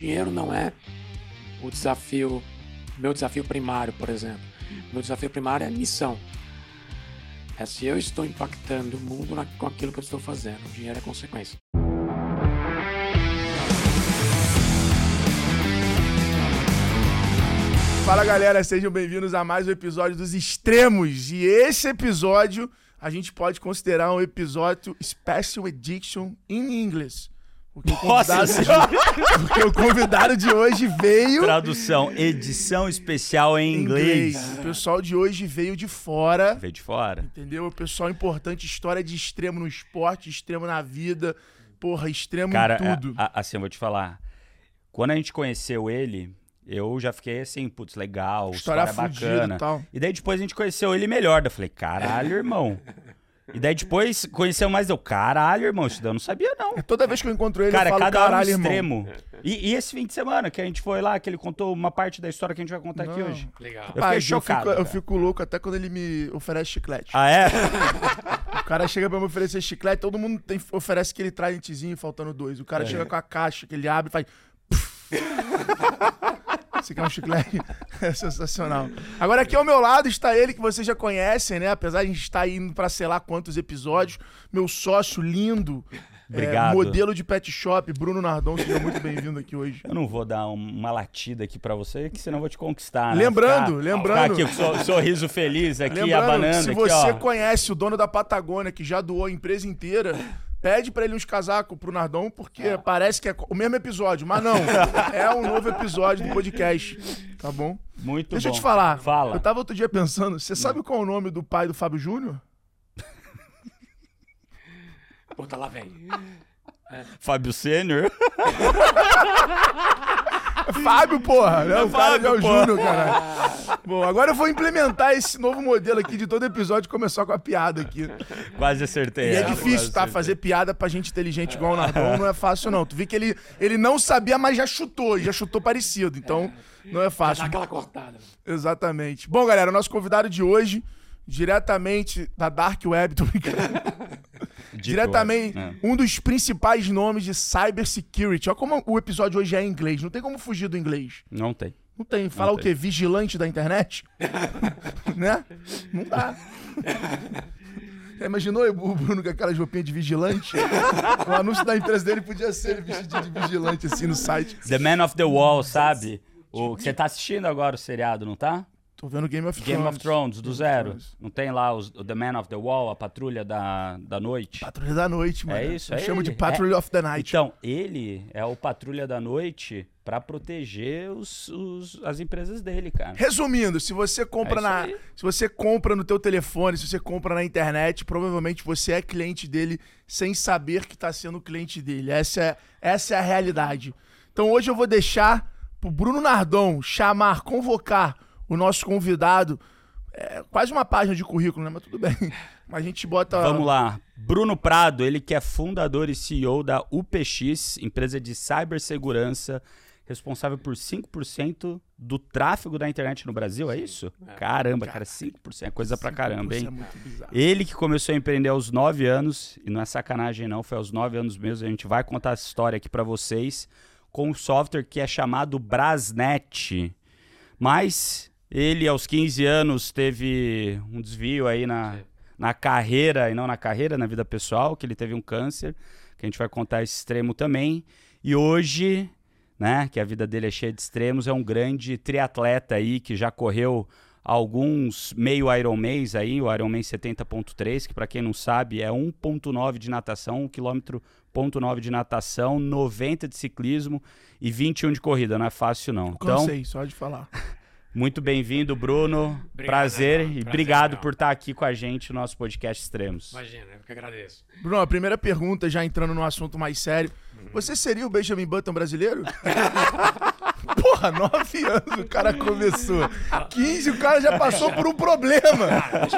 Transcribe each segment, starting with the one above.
Dinheiro não é o desafio, meu desafio primário, por exemplo. Meu desafio primário é missão. É se eu estou impactando o mundo na, com aquilo que eu estou fazendo. O dinheiro é consequência. Fala galera, sejam bem-vindos a mais um episódio dos Extremos. E esse episódio a gente pode considerar um episódio Special Edition in English. Porque o Nossa, convidado, porque o convidado de hoje veio Tradução, edição especial em em inglês. O pessoal de hoje veio de fora. Veio de fora. Entendeu? O pessoal importante, história de extremo no esporte, extremo na vida. Porra, extremo Cara, em tudo. a- a- assim, eu vou te falar. Quando a gente conheceu ele, eu já fiquei assim, putz, legal, História história, bacana. e tal. E daí depois a gente conheceu ele melhor. Daí eu falei, caralho, irmão. E daí depois conheceu mais eu, caralho, irmão, isso daí eu não sabia não. Toda vez que eu encontro ele, Cara, eu falo, cada hora um caralho, irmão. extremo. E, e esse fim de semana que a gente foi lá, que ele contou uma parte da história que a gente vai contar aqui Não. hoje. Legal. Eu fiquei Rapaz, chocado. fico, eu cara. fico louco até quando ele me oferece chiclete. Ah, é? O cara chega pra me oferecer chiclete, todo mundo tem, oferece aquele tradentezinho faltando dois. O cara É. chega com a caixa que ele abre e faz. Esse aqui é um chiclete. É sensacional. Agora aqui ao meu lado está ele que vocês já conhecem, né? Apesar de a gente estar indo pra sei lá quantos episódios. Meu sócio lindo. é, Obrigado. modelo de pet shop, Bruno Nardon. Seja muito bem-vindo aqui hoje. Eu não vou dar um- uma latida aqui pra você, que senão eu vou te conquistar. né? Lembrando, Ficar- lembrando. Ficar aqui com sorriso feliz aqui, Lembrando, abanando se você conhece o dono da Patagônia, que já doou a empresa inteira, pede pra ele uns casacos pro Nardão, porque É. parece que é o mesmo episódio, mas não. é um novo episódio do podcast, tá bom? Muito Deixa eu bom. te falar. Fala. Eu tava outro dia pensando, você sabe qual é o nome do pai do Fábio Júnior? Puta, lá vem. Fábio Sênior. É Fábio, porra! Né? o cara Fábio, é o. Júnior, cara. Bom, agora eu vou implementar esse novo modelo aqui de todo episódio começar com a piada aqui. Quase acertei. E é difícil, tá? acertei. Fazer piada pra gente inteligente igual o Nardon não é fácil, não. Tu vi que ele, ele não sabia, mas já chutou, já chutou parecido. Então, não é Dá fácil. aquela cortada. Exatamente. Bom, galera, o nosso convidado de hoje, diretamente da Dark Web, tô brincando. Diretamente, Web. um dos principais nomes de cybersecurity. Olha como o episódio hoje é em inglês. Não tem como fugir do inglês. É. Não tem. Não tem. Falar o quê? Vigilante da internet? né? Não dá. Já imaginou o Bruno com aquelas roupinhas de vigilante? O anúncio da empresa dele podia ser vestido de vigilante assim no site. The Man of the Wall, sabe? O que você tá assistindo agora o seriado, não tá? Tô vendo Game of Game Thrones. of Thrones, do Game zero. Thrones. Não tem lá os, o The Man of the Wall, a patrulha da, da noite? Patrulha da noite, mano. É isso, Eu é chamo de ele. Patrulha of the Night. Então, ele é o patrulha da noite pra proteger os, os- as empresas dele, cara. Resumindo, se você compra É na, aí. se você compra no teu telefone, se você compra na internet, provavelmente você é cliente dele sem saber que tá sendo cliente dele. Essa é, essa é a realidade. Então hoje eu vou deixar pro Bruno Nardon chamar, convocar o nosso convidado. É quase uma página de currículo, né? Mas tudo bem. Mas a gente bota. Vamos lá. Bruno Prado, ele que é fundador e CEO da UPX, empresa de cibersegurança, responsável por 5% do tráfego da internet no Brasil, é isso? Caramba, cara, 5% é coisa pra caramba, Isso hein? é muito bizarro. Ele que começou a empreender aos 9 anos, e não é sacanagem não, foi aos 9 anos mesmo, a gente vai contar essa história aqui pra vocês, com um software que é chamado Brasnet. Mas ele aos 15 anos teve um desvio aí na, na carreira, e não na carreira, na vida pessoal, que ele teve um câncer, que a gente vai contar esse extremo também. E hoje, né, que a vida dele é cheia de extremos, é um grande triatleta aí que já correu alguns meio Ironmans aí, o Ironman 70.3, que para quem não sabe é 1.9 de natação, 1 km ponto 9 de natação, 90 de ciclismo e 21 de corrida, não é fácil não. Então, Cansei, só de falar. muito bem-vindo, Bruno. Obrigado, prazer Daniel. e Prazer, obrigado Daniel. por estar aqui com a gente no nosso podcast Extremos. Imagina, eu que agradeço. Bruno, a primeira pergunta, já entrando num assunto mais sério. Você seria o Benjamin Button brasileiro? Porra, nove anos o cara começou. 15 o cara já passou por um problema.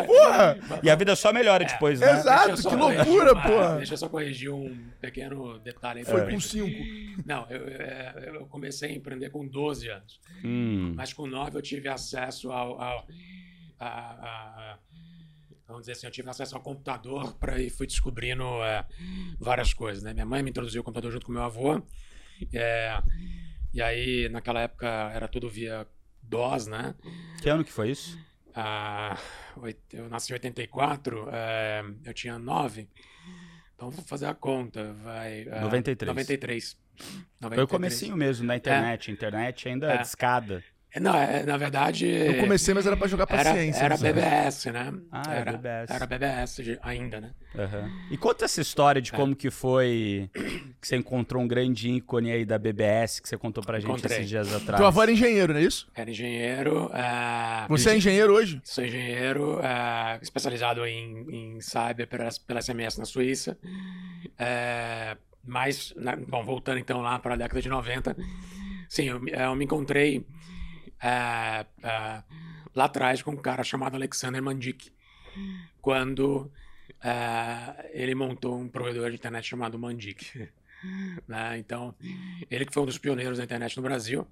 Porra! E a vida só melhora depois, né? Exato, que corrigir loucura, uma- porra. Deixa eu só corrigir um pequeno detalhe aí. Foi com frente. 5. Não, eu, é, eu comecei a empreender com 12 anos. Hum, Mas com 9 eu tive acesso ao. ao a, a- vamos dizer assim, eu tive acesso ao computador pra, e fui descobrindo é, várias coisas. Né? Minha mãe me introduziu o computador junto com meu avô. É, e aí, naquela época, era tudo via DOS, né? Que ano que foi isso? Ah, eu nasci em 84, é, eu tinha 9. Então, vou fazer a conta, vai... é, 93. 93. Foi o 93. comecinho mesmo na internet. Internet ainda É. discada. É, Não, é, na verdade... Eu comecei, mas era pra jogar Era, paciência. era né? BBS, né? Ah, era era BBS. Era BBS ainda, né? Aham. E conta essa história de É. como que foi que você encontrou um grande ícone aí da BBS que você contou pra gente Encontrei. esses dias atrás. Teu avô era engenheiro, não é isso? Era engenheiro. é, Você é engenheiro hoje? Sou engenheiro é, especializado em, em cyber pela, pela SMS na Suíça. É, mas, na- bom, voltando então lá para a década de 90, sim, eu, eu me encontrei é, é, lá atrás com um cara chamado Alexander Mandik, quando é, ele montou um provedor de internet chamado Mandik. né? Então, ele que foi um dos pioneiros da internet no Brasil,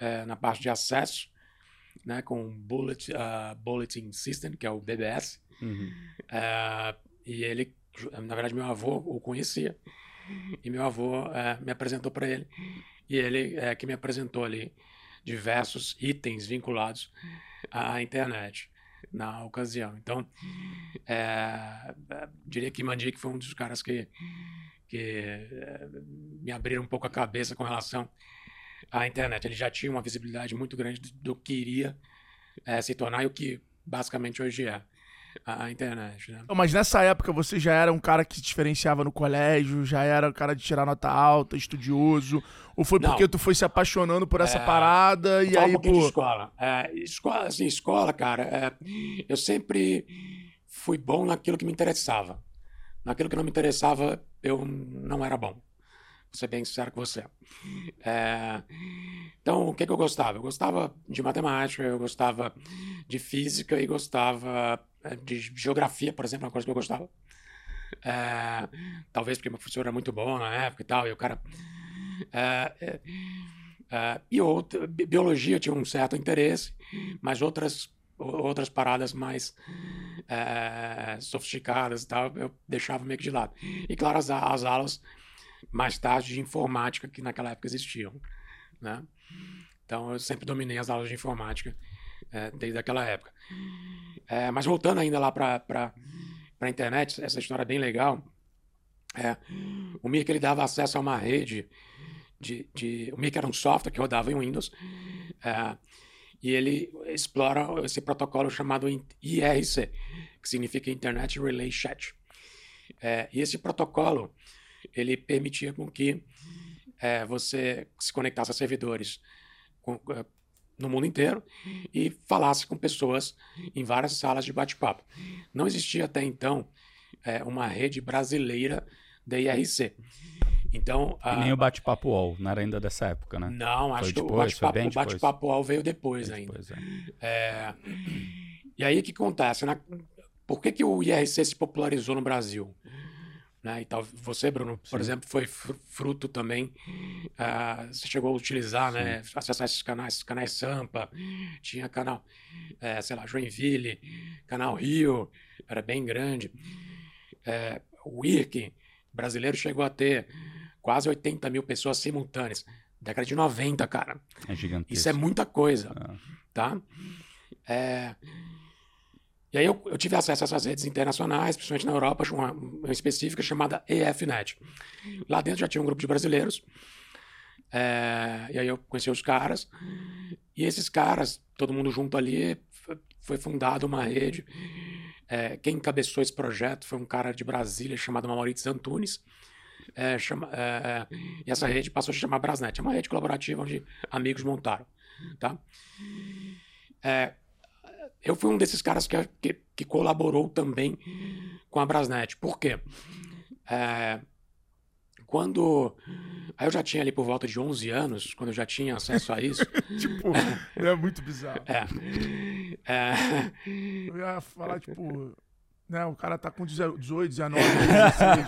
é, na parte de acesso, né, com o Bullet, ah, Bulletin System, que é o BBS. Uhum. É, e ele, na verdade, meu avô o conhecia. E meu avô me apresentou para ele. E ele é que me apresentou ali diversos itens vinculados à internet na ocasião. Então, é, é, diria que Mandic foi um dos caras que, que é, me abriram um pouco a cabeça com relação à internet. Ele já tinha uma visibilidade muito grande do, que iria é, se tornar e o que basicamente hoje é a, internet. Né? Mas nessa época você já era um cara que se diferenciava no colégio, já era um cara de tirar nota alta, estudioso, ou foi Não. porque tu foi se apaixonando por essa É, parada e aí, um pouquinho de pô... escola. É, escola, assim, escola, cara, é, eu sempre fui bom naquilo que me interessava. Naquilo que não me interessava, eu não era bom. Vou ser bem sincero com você. É, então, o que, que eu gostava? Eu gostava de matemática, eu gostava de física e gostava de geografia, por exemplo, é uma coisa que eu gostava. É, talvez porque meu professor era muito bom na época e tal, e o cara. é, é, é, e outra, bi- biologia tinha um certo interesse, mas outras, outras paradas mais é, sofisticadas e tal, eu deixava meio que de lado. E claro, as, as aulas mais tarde de informática que naquela época existiam, né? Então eu sempre dominei as aulas de informática é, desde aquela época. É, mas voltando ainda lá para a internet, essa história é bem legal. É, o Mirk ele dava acesso a uma rede de, de o Mirk era um software que rodava em Windows é, e ele explora esse protocolo chamado IRC, que significa Internet Relay Chat. É, e esse protocolo ele permitia com que é, você se conectasse a servidores com- é, no mundo inteiro e falasse com pessoas em várias salas de bate-papo. Não existia até então é, uma rede brasileira da IRC. Então, E a- nem o bate-papo UOL, não era ainda dessa época, né? não, acho Foi que o depois, foi bate-papo bem o depois. bate-papo UOL veio depois ainda. É. É, E aí o que acontece? né? Por que, que o IRC se popularizou no Brasil? Né? E tal, você, Bruno, por Sim. exemplo, foi fru- fruto também. ah, você chegou a utilizar, né? Acessar esses canais, canais Sampa, tinha canal, eh, sei lá, Joinville, canal Rio, era bem grande. É, o IRC brasileiro chegou a ter quase 80 mil pessoas simultâneas. Década de 90, cara. É gigantesco. Isso é muita coisa, Ah. tá? É, E aí eu, eu tive acesso a essas redes internacionais, principalmente na Europa, uma, uma específica chamada EFNet. Lá dentro já tinha um grupo de brasileiros. é, E aí eu conheci os caras. E esses caras, todo mundo junto ali, foi fundada uma rede. É, quem encabeçou esse projeto foi um cara de Brasília chamado Maurício Antunes. É, chama- e essa rede passou a se chamar Brasnet. É uma rede colaborativa onde amigos montaram. Tá? É, eu fui um desses caras que, que, que colaborou também com a Brasnet. Por quê? É, quando. Aí eu já tinha ali por volta de 11 anos, quando eu já tinha acesso a isso. Tipo, é muito bizarro. É, é, Eu ia falar, tipo... Né, o cara tá com 18, 19, 16.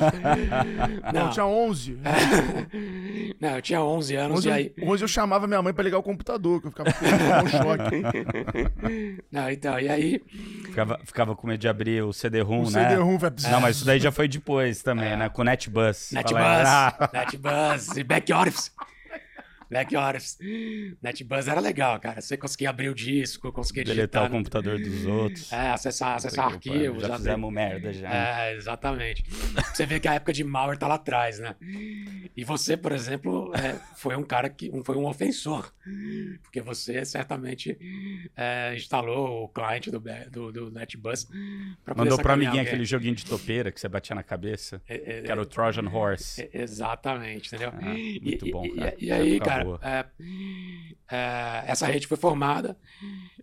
Não, Não. eu tinha 11. não, eu tinha 11 anos 11, e aí. eu- 11 eu chamava minha mãe pra ligar o computador, que eu ficava com um choque. Não, então, e aí. Ficava, ficava com medo de abrir o CD-ROM, O né? CD-ROM vai... Não, mas isso daí já foi depois também, É. né? Com o NetBus. NetBus, Fala. Ah, NetBus e Back Office. Black Horas. NetBuzz era legal, cara. Você conseguia abrir o disco, conseguia Deletar digitar. o computador dos outros. É, acessar, acessar arquivos. Já abrir- fizemos merda já. É, exatamente. Você vê que a época de malware tá lá atrás, né? E você, por exemplo, é, foi um cara que um- foi um ofensor. Porque você certamente é, instalou o cliente do, do, do NetBuzz pra Mandou pra amiguinha alguém. aquele joguinho de topeira que você batia na cabeça. É, é, Que era o Trojan Horse. é, Exatamente, entendeu? Ah, muito E- bom, cara. E, e aí, Época cara, boa. é, é, essa rede foi formada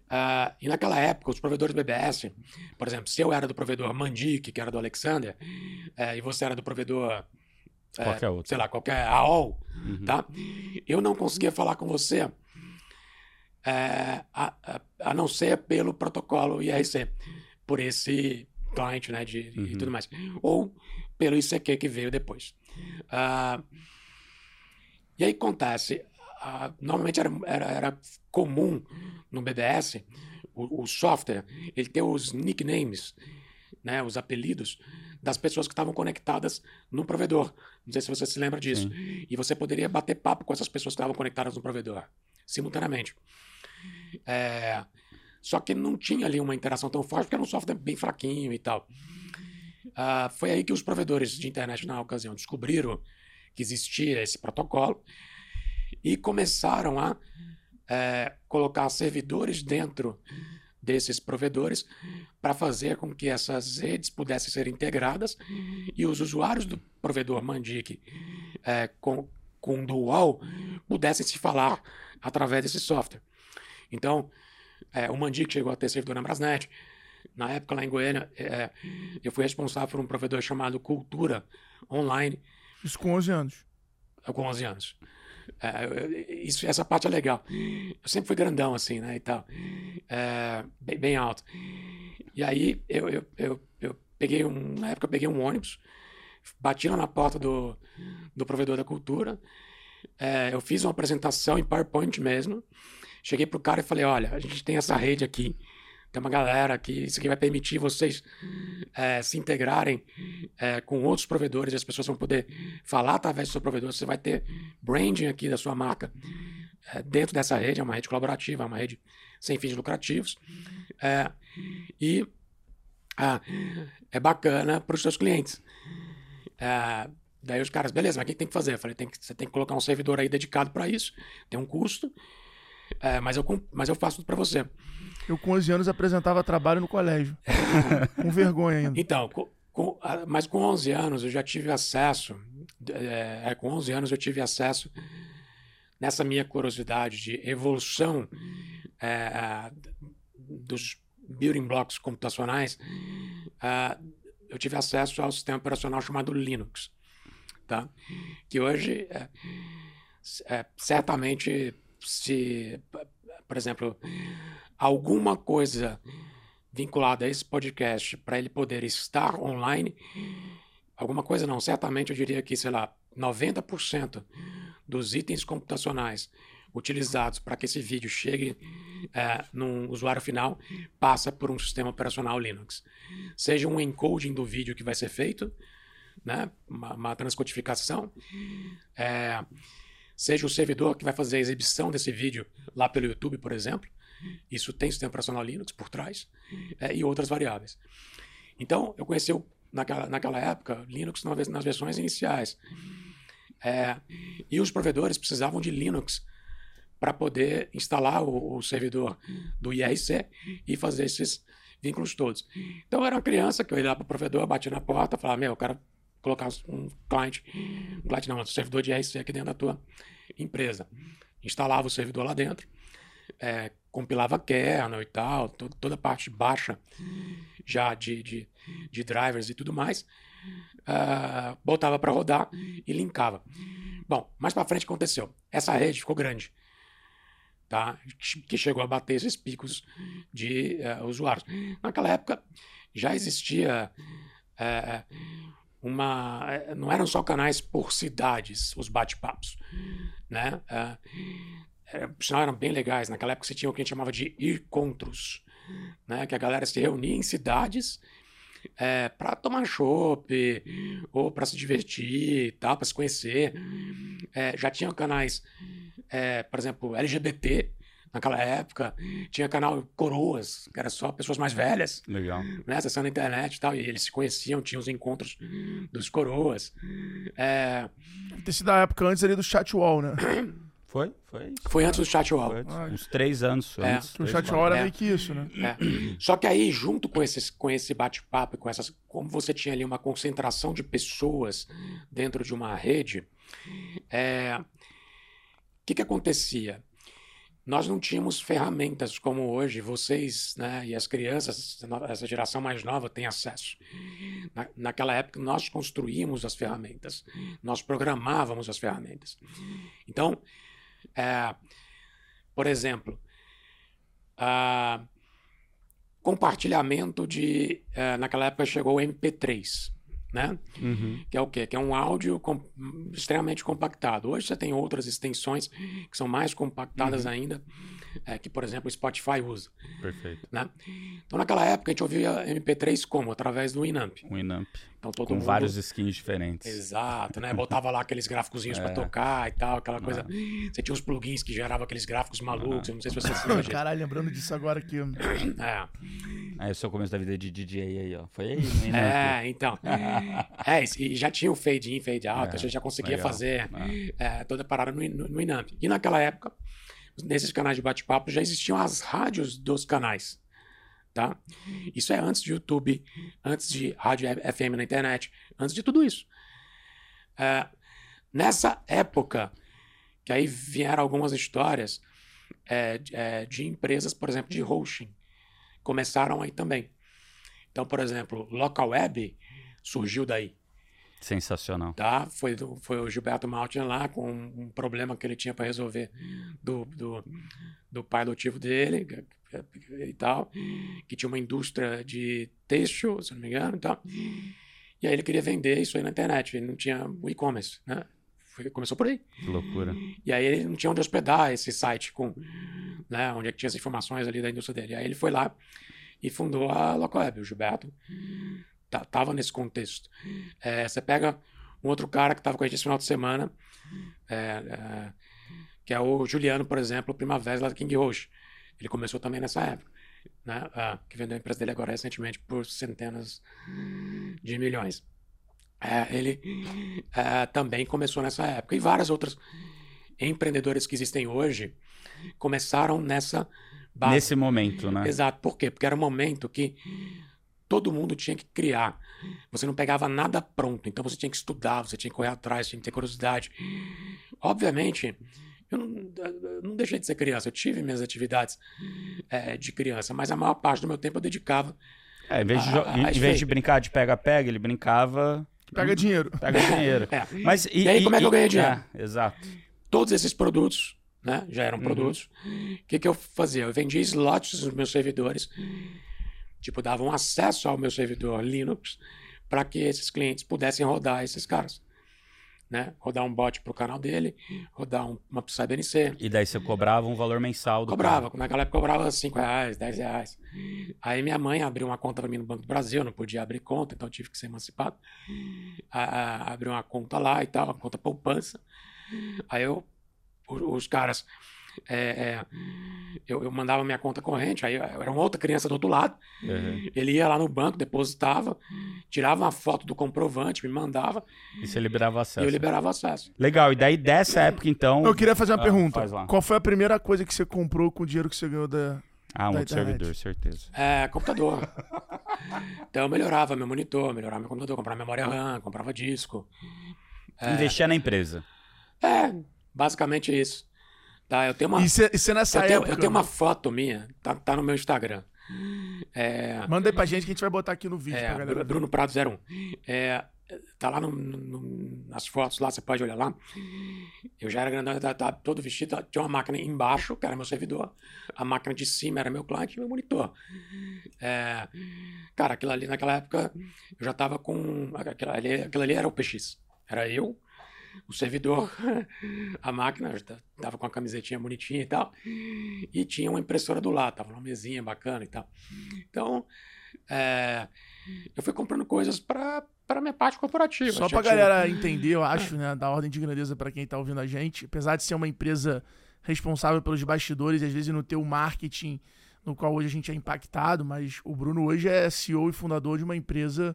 ah, e naquela época os provedores BBS, por exemplo, se eu era do provedor Mandic, que era do Alexander, é, e você era do provedor, é, Qualquer outro. sei lá, qualquer AOL, Uhum. tá? Eu não conseguia falar com você é, a, a- a não ser pelo protocolo IRC, por esse cliente, né, de, e Uhum. tudo mais, ou pelo ICQ que veio depois. Ah, e aí acontece, ah, normalmente era, era, era comum no BBS o, o software ele ter os nicknames, né, os apelidos das pessoas que estavam conectadas no provedor. Não sei se você se lembra disso. E você poderia bater papo com essas pessoas que estavam conectadas no provedor, simultaneamente. É, só que não tinha ali uma interação tão forte, porque era um software bem fraquinho e tal. Ah, foi aí que os provedores de internet na ocasião descobriram que existia esse protocolo e começaram a é, colocar servidores dentro desses provedores para fazer com que essas redes pudessem ser integradas e os usuários do provedor Mandic é, com, com Dual pudessem se falar através desse software. Então, é, o Mandic chegou a ter servidor na Brasnet. Na época, lá em Goiânia, é, eu fui responsável por um provedor chamado Cultura Online, Isso com 11 anos. com 11 anos. É, isso, essa parte é legal. Eu sempre fui grandão, assim, né, e tal. É, bem, bem alto. E aí, eu, eu, eu, eu peguei um... Na época, eu peguei um ônibus, bati lá na porta do, do provedor da cultura, é, eu fiz uma apresentação em PowerPoint mesmo, cheguei pro cara e falei, olha, a gente tem essa rede aqui, tem uma galera aqui, isso aqui vai permitir vocês é, se integrarem é, com outros provedores, as pessoas vão poder falar através do seu provedor, você vai ter branding aqui da sua marca é, dentro dessa rede, é uma rede colaborativa, é uma rede sem fins lucrativos, e ah, é bacana para os seus clientes. Daí os caras, beleza, mas o que tem que fazer? Eu falei, tem que, você tem que colocar um servidor aí dedicado para isso, tem um custo, mas, eu, mas eu faço tudo para você. Eu com 11 anos apresentava trabalho no colégio. com vergonha ainda. Então, com- com- ah, mas com 11 anos eu já tive acesso, é, é, com 11 anos eu tive acesso nessa minha curiosidade de evolução é, dos building blocks computacionais, ah, eu tive acesso ao sistema operacional chamado Linux, tá? Que hoje, é, é, certamente, se, por exemplo, alguma coisa vinculada a esse podcast para ele poder estar online, alguma coisa não, certamente eu diria que, sei lá, 90% dos itens computacionais utilizados para que esse vídeo chegue é, num usuário final passa por um sistema operacional Linux. Seja um encoding do vídeo que vai ser feito, né, uma, uma transcodificação, é, seja o servidor que vai fazer a exibição desse vídeo lá pelo YouTube, por exemplo, isso tem sistema operacional Linux por trás, é, e outras variáveis. Então, eu conheci naquela, naquela época Linux nas versões iniciais. É, e os provedores precisavam de Linux para poder instalar o, o servidor do IRC e fazer esses vínculos todos. Então, eu era uma criança que eu ia lá para o provedor, batia na porta, falava: Meu, eu quero colocar um cliente, um cliente não, um servidor de IRC aqui dentro da tua empresa. Instalava o servidor lá dentro, é, compilava kernel e tal, to- toda a parte baixa já de, de, de drivers e tudo mais, ah, botava para rodar e linkava. Bom, mais para frente aconteceu. Essa rede ficou grande, tá? Que chegou a bater esses picos de eh, usuários. Naquela época já existia eh, uma, eh, não eram só canais por cidades, os bate-papos, né? Sinal, eram bem legais. Naquela época você tinha o que a gente chamava de encontros, né? Que a galera se reunia em cidades é, para tomar chopp ou para se divertir e tal, para se conhecer. É, já tinham canais, é, por exemplo, LGBT naquela época. Tinha canal Coroas, que era só pessoas mais velhas, Legal. né, acessando a internet e tal, e eles se conheciam, tinham os encontros dos coroas. É, Deve ter sido a época antes ali do chat wall, né? Foi? Foi isso. foi antes do chat wall. Foi antes. Ah, Uns três anos É. antes. O três, chat era É. meio que isso, né? É. Só que aí, junto com, esses, com esse bate-papo, e com essas, como você tinha ali uma concentração de pessoas dentro de uma rede, é, o que, que acontecia? Nós não tínhamos ferramentas como hoje vocês né, e as crianças, essa geração mais nova, têm acesso. Na, naquela época, nós construímos as ferramentas, nós programávamos as ferramentas. Então, é, por exemplo, compartilhamento de. eh, naquela época chegou o MP3, né? Uhum. Que é o quê? Que é um áudio com- extremamente compactado. Hoje você tem outras extensões que são mais compactadas ainda, eh, que, por exemplo, o Spotify usa. Perfeito. Né? Então, naquela época, a gente ouvia MP3 como? Através do Winamp. Um Inamp. Então, todo Com mundo... vários skins diferentes. Exato, né? Botava lá aqueles gráficozinhos pra tocar e tal, aquela coisa. Você tinha uns plugins que geravam aqueles gráficos malucos, eu não sei se você se lembra disso. Caralho, lembrando disso agora aqui. É. Aí o seu começo da vida de DJ aí, ó. Foi aí, no Inamp. É, então. É, e já tinha o fade in, fade out, É, a gente já conseguia legal. fazer é, toda a parada no, no, no Inamp. E naquela época, nesses canais de bate-papo, já existiam as rádios dos canais. Tá? Isso é antes de YouTube, antes de rádio FM na internet, antes de tudo isso. É, nessa época, que aí vieram algumas histórias é, é, de empresas, por exemplo, de hosting, começaram aí também. Então, por exemplo, Local Web surgiu daí, Sensacional. tá? Foi, do- foi o Gilberto Maltin lá com um, problema que ele tinha para resolver do, do, do pai adotivo dele e tal, que tinha uma indústria de têxtil, se não me engano, e tal. E aí ele queria vender isso aí na internet, ele não tinha o e-commerce, né? Começou por aí. Que loucura. E aí ele não tinha onde hospedar esse site com, né, onde é que tinha as informações ali da indústria dele. Aí ele foi lá e fundou a Locoweb. O Gilberto tava nesse contexto. É, você pega um outro cara que estava com a gente esse final de semana, é, é, que é o Juliano, por exemplo, Primavera lá da King Roche. Ele começou também nessa época, né, ah, que vendeu a empresa dele agora recentemente por centenas de milhões. É, ele é, também começou nessa época. E várias outras empreendedores que existem hoje começaram nessa base. Nesse momento, né? Exato. Por quê? Porque era um momento que todo mundo tinha que criar. Você não pegava nada pronto, então você tinha que estudar, você tinha que correr atrás, tinha que ter curiosidade. Obviamente, eu não, eu não deixei de ser criança, eu tive minhas atividades é, de criança, mas a maior parte do meu tempo eu dedicava. É, em vez de, jo- ah, em vez de brincar de pega-pega, ele brincava. Pega dinheiro. Pega dinheiro. É. Mas, e, E aí, como é que eu ganhei dinheiro? É, exato. Todos esses produtos, né, já eram produtos. O que, que eu fazia? Eu vendia slots nos meus servidores, tipo, davam acesso ao meu servidor Linux para que esses clientes pudessem rodar esses caras. Né? Rodar um bot para o canal dele, rodar um, uma CyberNC. E daí você cobrava um valor mensal do Cobrava, naquela época eu cobrava 5 reais, 10 reais. Aí minha mãe abriu uma conta para mim no Banco do Brasil, eu não podia abrir conta, então tive que ser emancipado. A- Abriu uma conta lá e tal, uma conta poupança. Aí eu, os caras, é, é, eu, eu mandava minha conta corrente, aí eu era uma outra criança do outro lado, Uhum. ele ia lá no banco, depositava, tirava uma foto do comprovante, me mandava E você liberava e acesso. eu liberava acesso. Legal, e daí dessa época, então. Eu queria fazer uma Ah, pergunta. Qual foi a primeira coisa que você comprou com o dinheiro que você ganhou da. Ah, um da servidor, certeza. É, computador. então eu melhorava meu monitor, melhorava meu computador, comprava memória RAM, comprava disco. Investia na empresa. É, basicamente isso. Tá, eu tenho uma, E você, nessa eu tenho, época. eu tenho uma foto minha, tá, tá no meu Instagram. É, Manda aí pra gente que a gente vai botar aqui no vídeo é, pra galera. Bruno Prado 01. É, tá lá no- no- nas fotos lá, você pode olhar lá. Eu já era grandão, tá, tá todo vestido, tinha uma máquina embaixo, que era meu servidor. A máquina de cima era meu cliente e meu monitor. É, cara, aquilo ali naquela época eu já tava com. Aquilo ali, aquilo ali era o PX. Era eu, o servidor, a máquina, tava com a camisetinha bonitinha e tal. E tinha uma impressora do lado, tava uma mesinha bacana e tal. Então, é, eu fui comprando coisas para para minha parte corporativa. Só Já pra tinha- galera entender, eu acho, né, da ordem de grandeza pra quem tá ouvindo a gente, apesar de ser uma empresa responsável pelos bastidores e às vezes não ter o marketing no qual hoje a gente é impactado, mas o Bruno hoje é CEO e fundador de uma empresa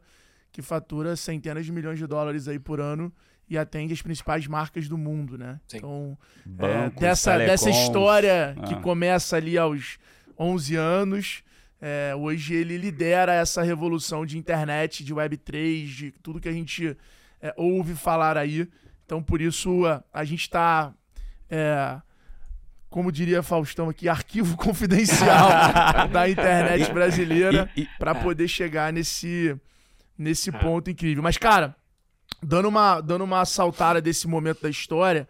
que fatura centenas de milhões de dólares aí por ano e atende as principais marcas do mundo, né? Sim. Então, é, Bancos, dessa, dessa telecoms. história que Ah. começa ali aos 11 anos, é, hoje ele lidera essa revolução de internet, de Web3, de tudo que a gente é, ouve falar aí. Então, por isso, a, a gente está, como diria Faustão aqui, arquivo confidencial da internet brasileira para poder chegar nesse, nesse ponto incrível. Mas, cara, dando uma, dando uma saltada desse momento da história,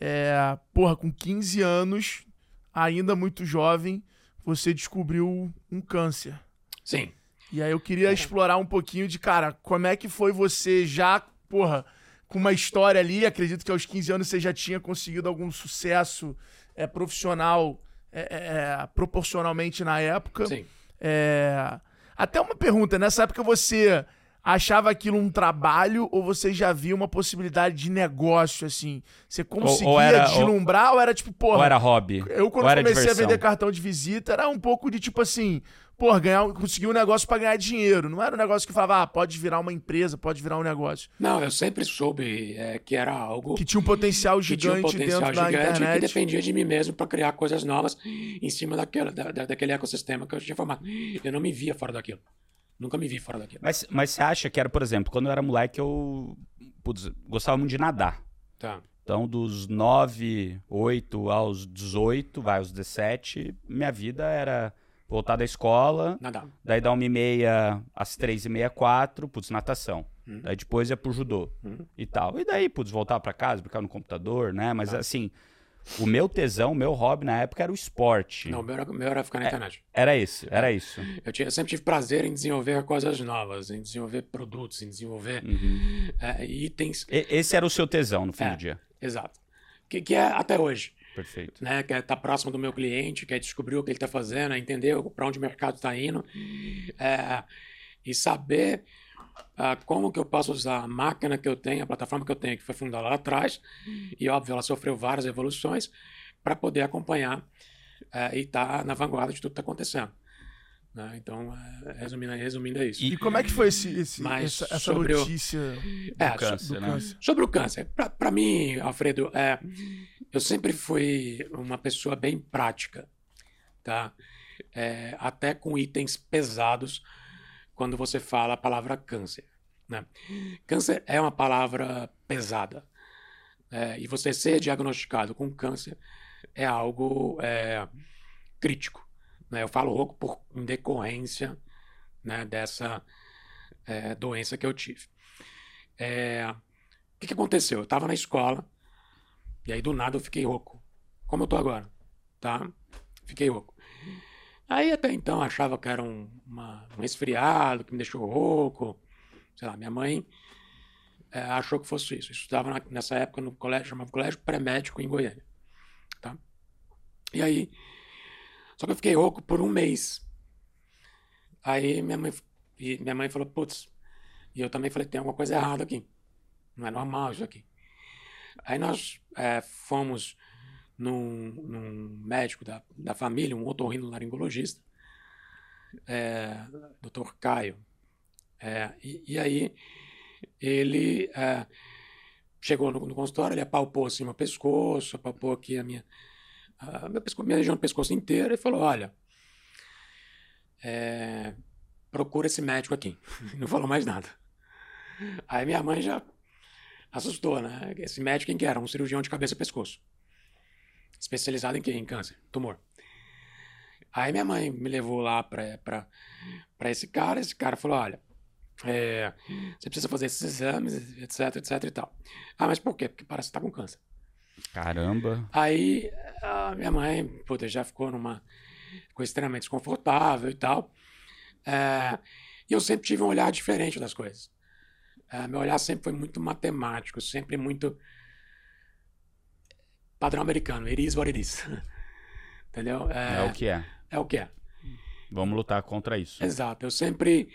é, porra, com 15 anos, ainda muito jovem, você descobriu um câncer. Sim. E aí eu queria explorar um pouquinho de, cara, como é que foi você já, porra, com uma história ali, acredito que aos 15 anos você já tinha conseguido algum sucesso é, profissional é, é, é, proporcionalmente na época. Sim. É, Até uma pergunta, nessa época você achava aquilo um trabalho ou você já via uma possibilidade de negócio, assim? Você conseguia ou era- deslumbrar ou, era tipo, porra... Ou era hobby? Eu, quando ou comecei diversão? a vender cartão de visita, era um pouco de tipo assim, pô, ganhar, conseguir um negócio pra ganhar dinheiro. Não era um negócio que falava, ah, pode virar uma empresa, pode virar um negócio. Não, eu sempre soube é, que era algo Que tinha um potencial que tinha um gigante potencial dentro da gigante e que internet. dependia de mim mesmo para criar coisas novas em cima daquela, da, da- daquele ecossistema que eu tinha formado. Eu não me via fora daquilo. Nunca me vi fora daquilo. Mas, mas você acha que era, por exemplo, quando eu era moleque, eu putz, gostava muito de nadar. Tá. Então, dos 9, 8 aos 18, vai, aos 17, minha vida era voltar da escola, Nada. daí dar uma e meia às três e meia, quatro, putz, natação. Hum. Daí depois ia pro judô Hum. e tal. E daí, putz, voltar pra casa, brincar no computador, né? Mas assim, o meu tesão, o meu hobby na época era o esporte. Não, o meu era, meu era ficar na internet. Era isso, era isso. Eu, tinha, eu sempre tive prazer em desenvolver coisas novas, em desenvolver produtos, em desenvolver Uhum. é, itens. E- esse era o seu tesão no fim É. do dia. Exato. Que, que é até hoje. Perfeito. né? Quer estar próximo do meu cliente, quer descobrir o que ele está fazendo, entender para onde o mercado está indo é, e saber ah, como que eu posso usar a máquina que eu tenho, a plataforma que eu tenho, que foi fundada lá atrás, e óbvio, ela sofreu várias evoluções para poder acompanhar eh, e estar na vanguarda de tudo que está acontecendo. né? Então, eh, resumindo, resumindo é isso. E como é que foi esse, esse- Mas essa, essa sobre o- notícia É, câncer, do né? câncer? Sobre o câncer, para mim, Alfredo, é, eu sempre fui uma pessoa bem prática, tá? É, até com itens pesados quando você fala a palavra câncer, né? Câncer é uma palavra pesada é, e você ser diagnosticado com câncer é algo é, crítico, né? Eu falo rouco por em decorrência né, dessa é, doença que eu tive. É, o que, que aconteceu? Eu tava na escola e aí do nada eu fiquei rouco. Como eu tô agora, tá? Fiquei rouco. Aí até então achava que era um, uma- um resfriado que me deixou rouco. Sei lá, minha mãe é, achou que fosse isso. Eu estudava na- nessa época no colégio, chamava Colégio Pré-Médico em Goiânia, tá? E aí, só que eu fiquei rouco por um mês. Aí minha mãe, minha mãe falou, putz, e eu também falei, tem alguma coisa errada aqui. Não é normal isso aqui. Aí nós é, fomos num, num médico da, da família, um otorrinolaringologista, é, Dr. Caio. É, e, e aí ele é, chegou no, no consultório, ele apalpou assim meu pescoço, apalpou aqui a minha, a minha, pesco- minha região do pescoço inteira e falou, olha, é, procura esse médico aqui. Não falou mais nada. Aí minha mãe já assustou, né? Esse médico quem que era? Um cirurgião de cabeça e pescoço. Especializado em quê? Em câncer, tumor. Aí minha mãe me levou lá pra, pra, pra esse cara, esse cara falou, olha, é, você precisa fazer esses exames, etc, etc e tal. Ah, mas por quê? Porque parece que tá com câncer. Caramba. Aí a minha mãe, puta, já ficou numa. ficou extremamente desconfortável e tal. É, e eu sempre tive um olhar diferente das coisas. É, meu olhar sempre foi muito matemático, sempre muito. Padrão americano, it is what it is. Entendeu? É, o que é. É o que é. Vamos lutar contra isso. Exato. Eu sempre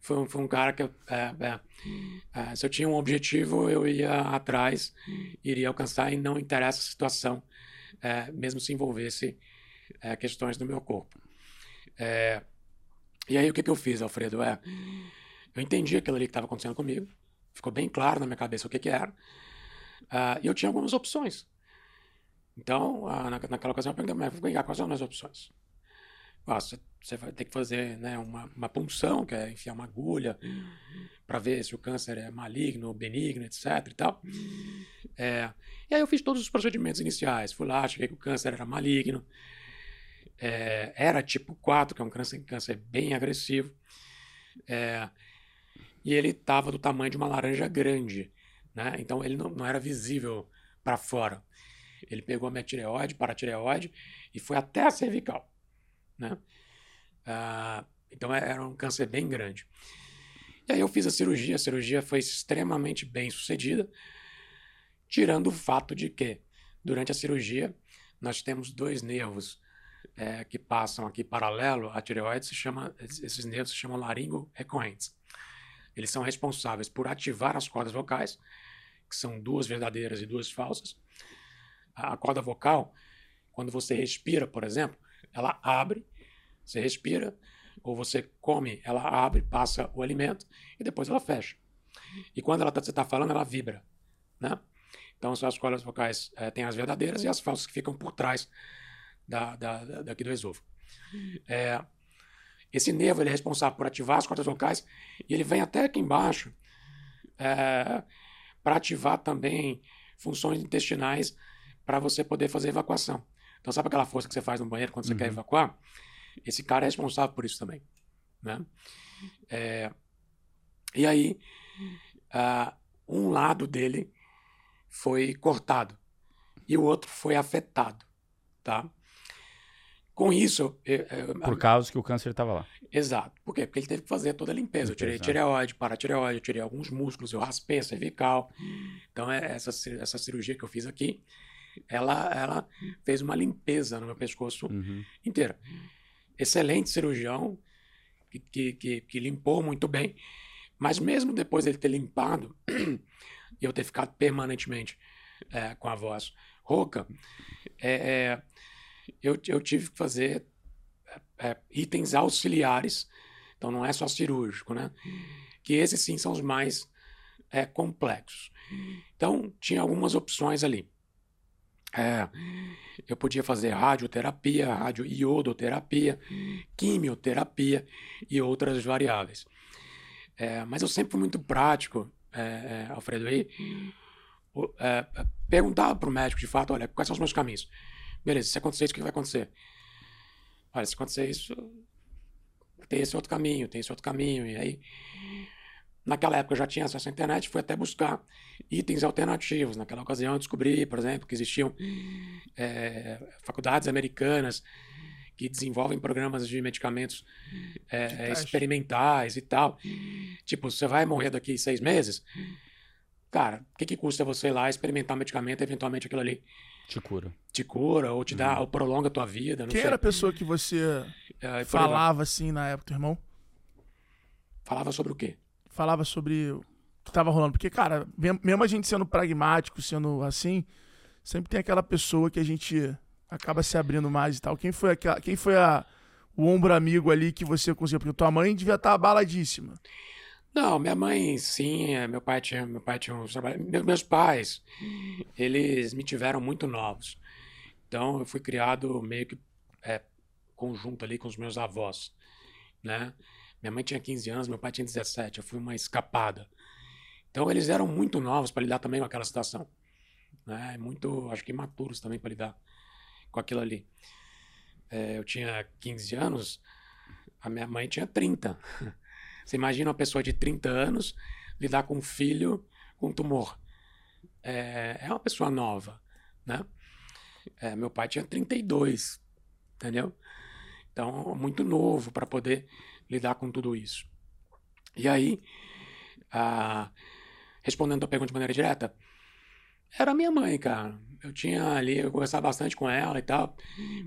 fui, um- fui um cara que, é, é, é, se eu tinha um objetivo, eu ia atrás, iria alcançar, e não interessa a situação, é, mesmo se envolvesse é, questões do meu corpo. É, e aí, o que, que eu fiz, Alfredo? É, eu entendi aquilo ali que estava acontecendo comigo, ficou bem claro na minha cabeça o que, que era, ah, e eu tinha algumas opções. Então, ah, na, naquela ocasião, eu perguntei, mas vem cá, quais são as opções? Ah, você, você vai ter que fazer né, uma, uma punção, que é enfiar uma agulha, para ver se o câncer é maligno benigno, etc. e tal. É, e aí eu fiz todos os procedimentos iniciais. Fui lá, cheguei que o câncer era maligno. É, era tipo 4, que é um câncer, câncer bem agressivo. É, e ele estava do tamanho de uma laranja grande. Né? Então ele não, não era visível para fora. Ele pegou a minha tireoide, paratireoide, e foi até a cervical. Né? Ah, então é- era um câncer bem grande. E aí eu fiz a cirurgia, a cirurgia foi extremamente bem sucedida, tirando o fato de que, durante a cirurgia, nós temos dois nervos eh, que passam aqui paralelo à tireoide, se chama, esses nervos se chamam laringo recorrentes. Eles são responsáveis por ativar as cordas vocais, que são duas verdadeiras e duas falsas. A corda vocal, quando você respira, por exemplo, ela abre, você respira, ou você come, ela abre, passa o alimento e depois ela fecha. E quando ela tá, você está falando, ela vibra. Né? Então, são as cordas vocais eh, têm as verdadeiras e as falsas que ficam por trás da, da, da- daqui do esôfago. É, esse nervo ele é responsável por ativar as cordas vocais e ele vem até aqui embaixo para ativar também funções intestinais para você poder fazer evacuação. Então, sabe aquela força que você faz no banheiro quando você quer Uhum. evacuar? Esse cara é responsável por isso também. Né? É, e aí, ah, um lado dele foi cortado e o outro foi afetado. Tá? Com isso, eu- eu- Por causa que o câncer estava lá. Exato. Por quê? Porque ele teve que fazer toda a limpeza. Eu tirei tireoide, paratireoide, eu tirei alguns músculos, eu raspei a cervical. Então, é essa, essa cirurgia que eu fiz aqui, ela, ela fez uma limpeza no meu pescoço Uhum. inteiro. Excelente cirurgião, que, que, que, que limpou muito bem. Mas mesmo depois dele ter limpado, e eu ter ficado permanentemente é, com a voz rouca, é, é, eu, eu tive que fazer é, itens auxiliares, então não é só cirúrgico, né? Que esses sim são os mais é, complexos. Então tinha algumas opções ali. É, eu podia fazer radioterapia, radioiodoterapia, quimioterapia e outras variáveis. É, mas eu sempre fui muito prático, é, é, Alfredo, o- é, é, perguntava para o médico de fato, olha, quais são os meus caminhos? Beleza, se acontecer isso, o que vai acontecer? Olha, se acontecer isso, tem esse outro caminho, tem esse outro caminho. E aí, naquela época eu já tinha acesso à internet, fui até buscar itens alternativos. Naquela ocasião eu descobri, por exemplo, que existiam é, faculdades americanas que desenvolvem programas de medicamentos é, experimentais e tal. Tipo, você vai morrer daqui seis meses? Cara, o que, que custa você ir lá experimentar um medicamento e eventualmente aquilo ali Te cura. te cura ou te dá, ou prolonga a tua vida, não Quem sei. era a pessoa que você É, falava assim na época, teu irmão? Falava sobre o quê? Falava sobre o que tava rolando. Porque, cara, mesmo a gente sendo pragmático, sendo assim, sempre tem aquela pessoa que a gente acaba se abrindo mais e tal. Quem foi aquela, quem foi a, o ombro amigo ali que você conseguiu? Porque tua mãe devia estar abaladíssima. Não, minha mãe, sim, é, meu pai tinha, meu pai tinha uns meus pais, eles me tiveram muito novos. Então, eu fui criado meio que é, conjunto ali com os meus avós, né? Minha mãe tinha 15 anos, meu pai tinha 17, eu fui uma escapada. Então, eles eram muito novos para lidar também com aquela situação, né? Muito, acho que imaturos também para lidar com aquilo ali. É, eu tinha 15 anos, a minha mãe tinha 30. Você imagina uma pessoa de 30 anos lidar com um filho com tumor. É, é uma pessoa nova, né? É, meu pai tinha 32, entendeu? Então, muito novo para poder lidar com tudo isso. E aí, ah, respondendo a pergunta de maneira direta, era minha mãe, cara. Eu tinha ali, eu conversava bastante com ela e tal,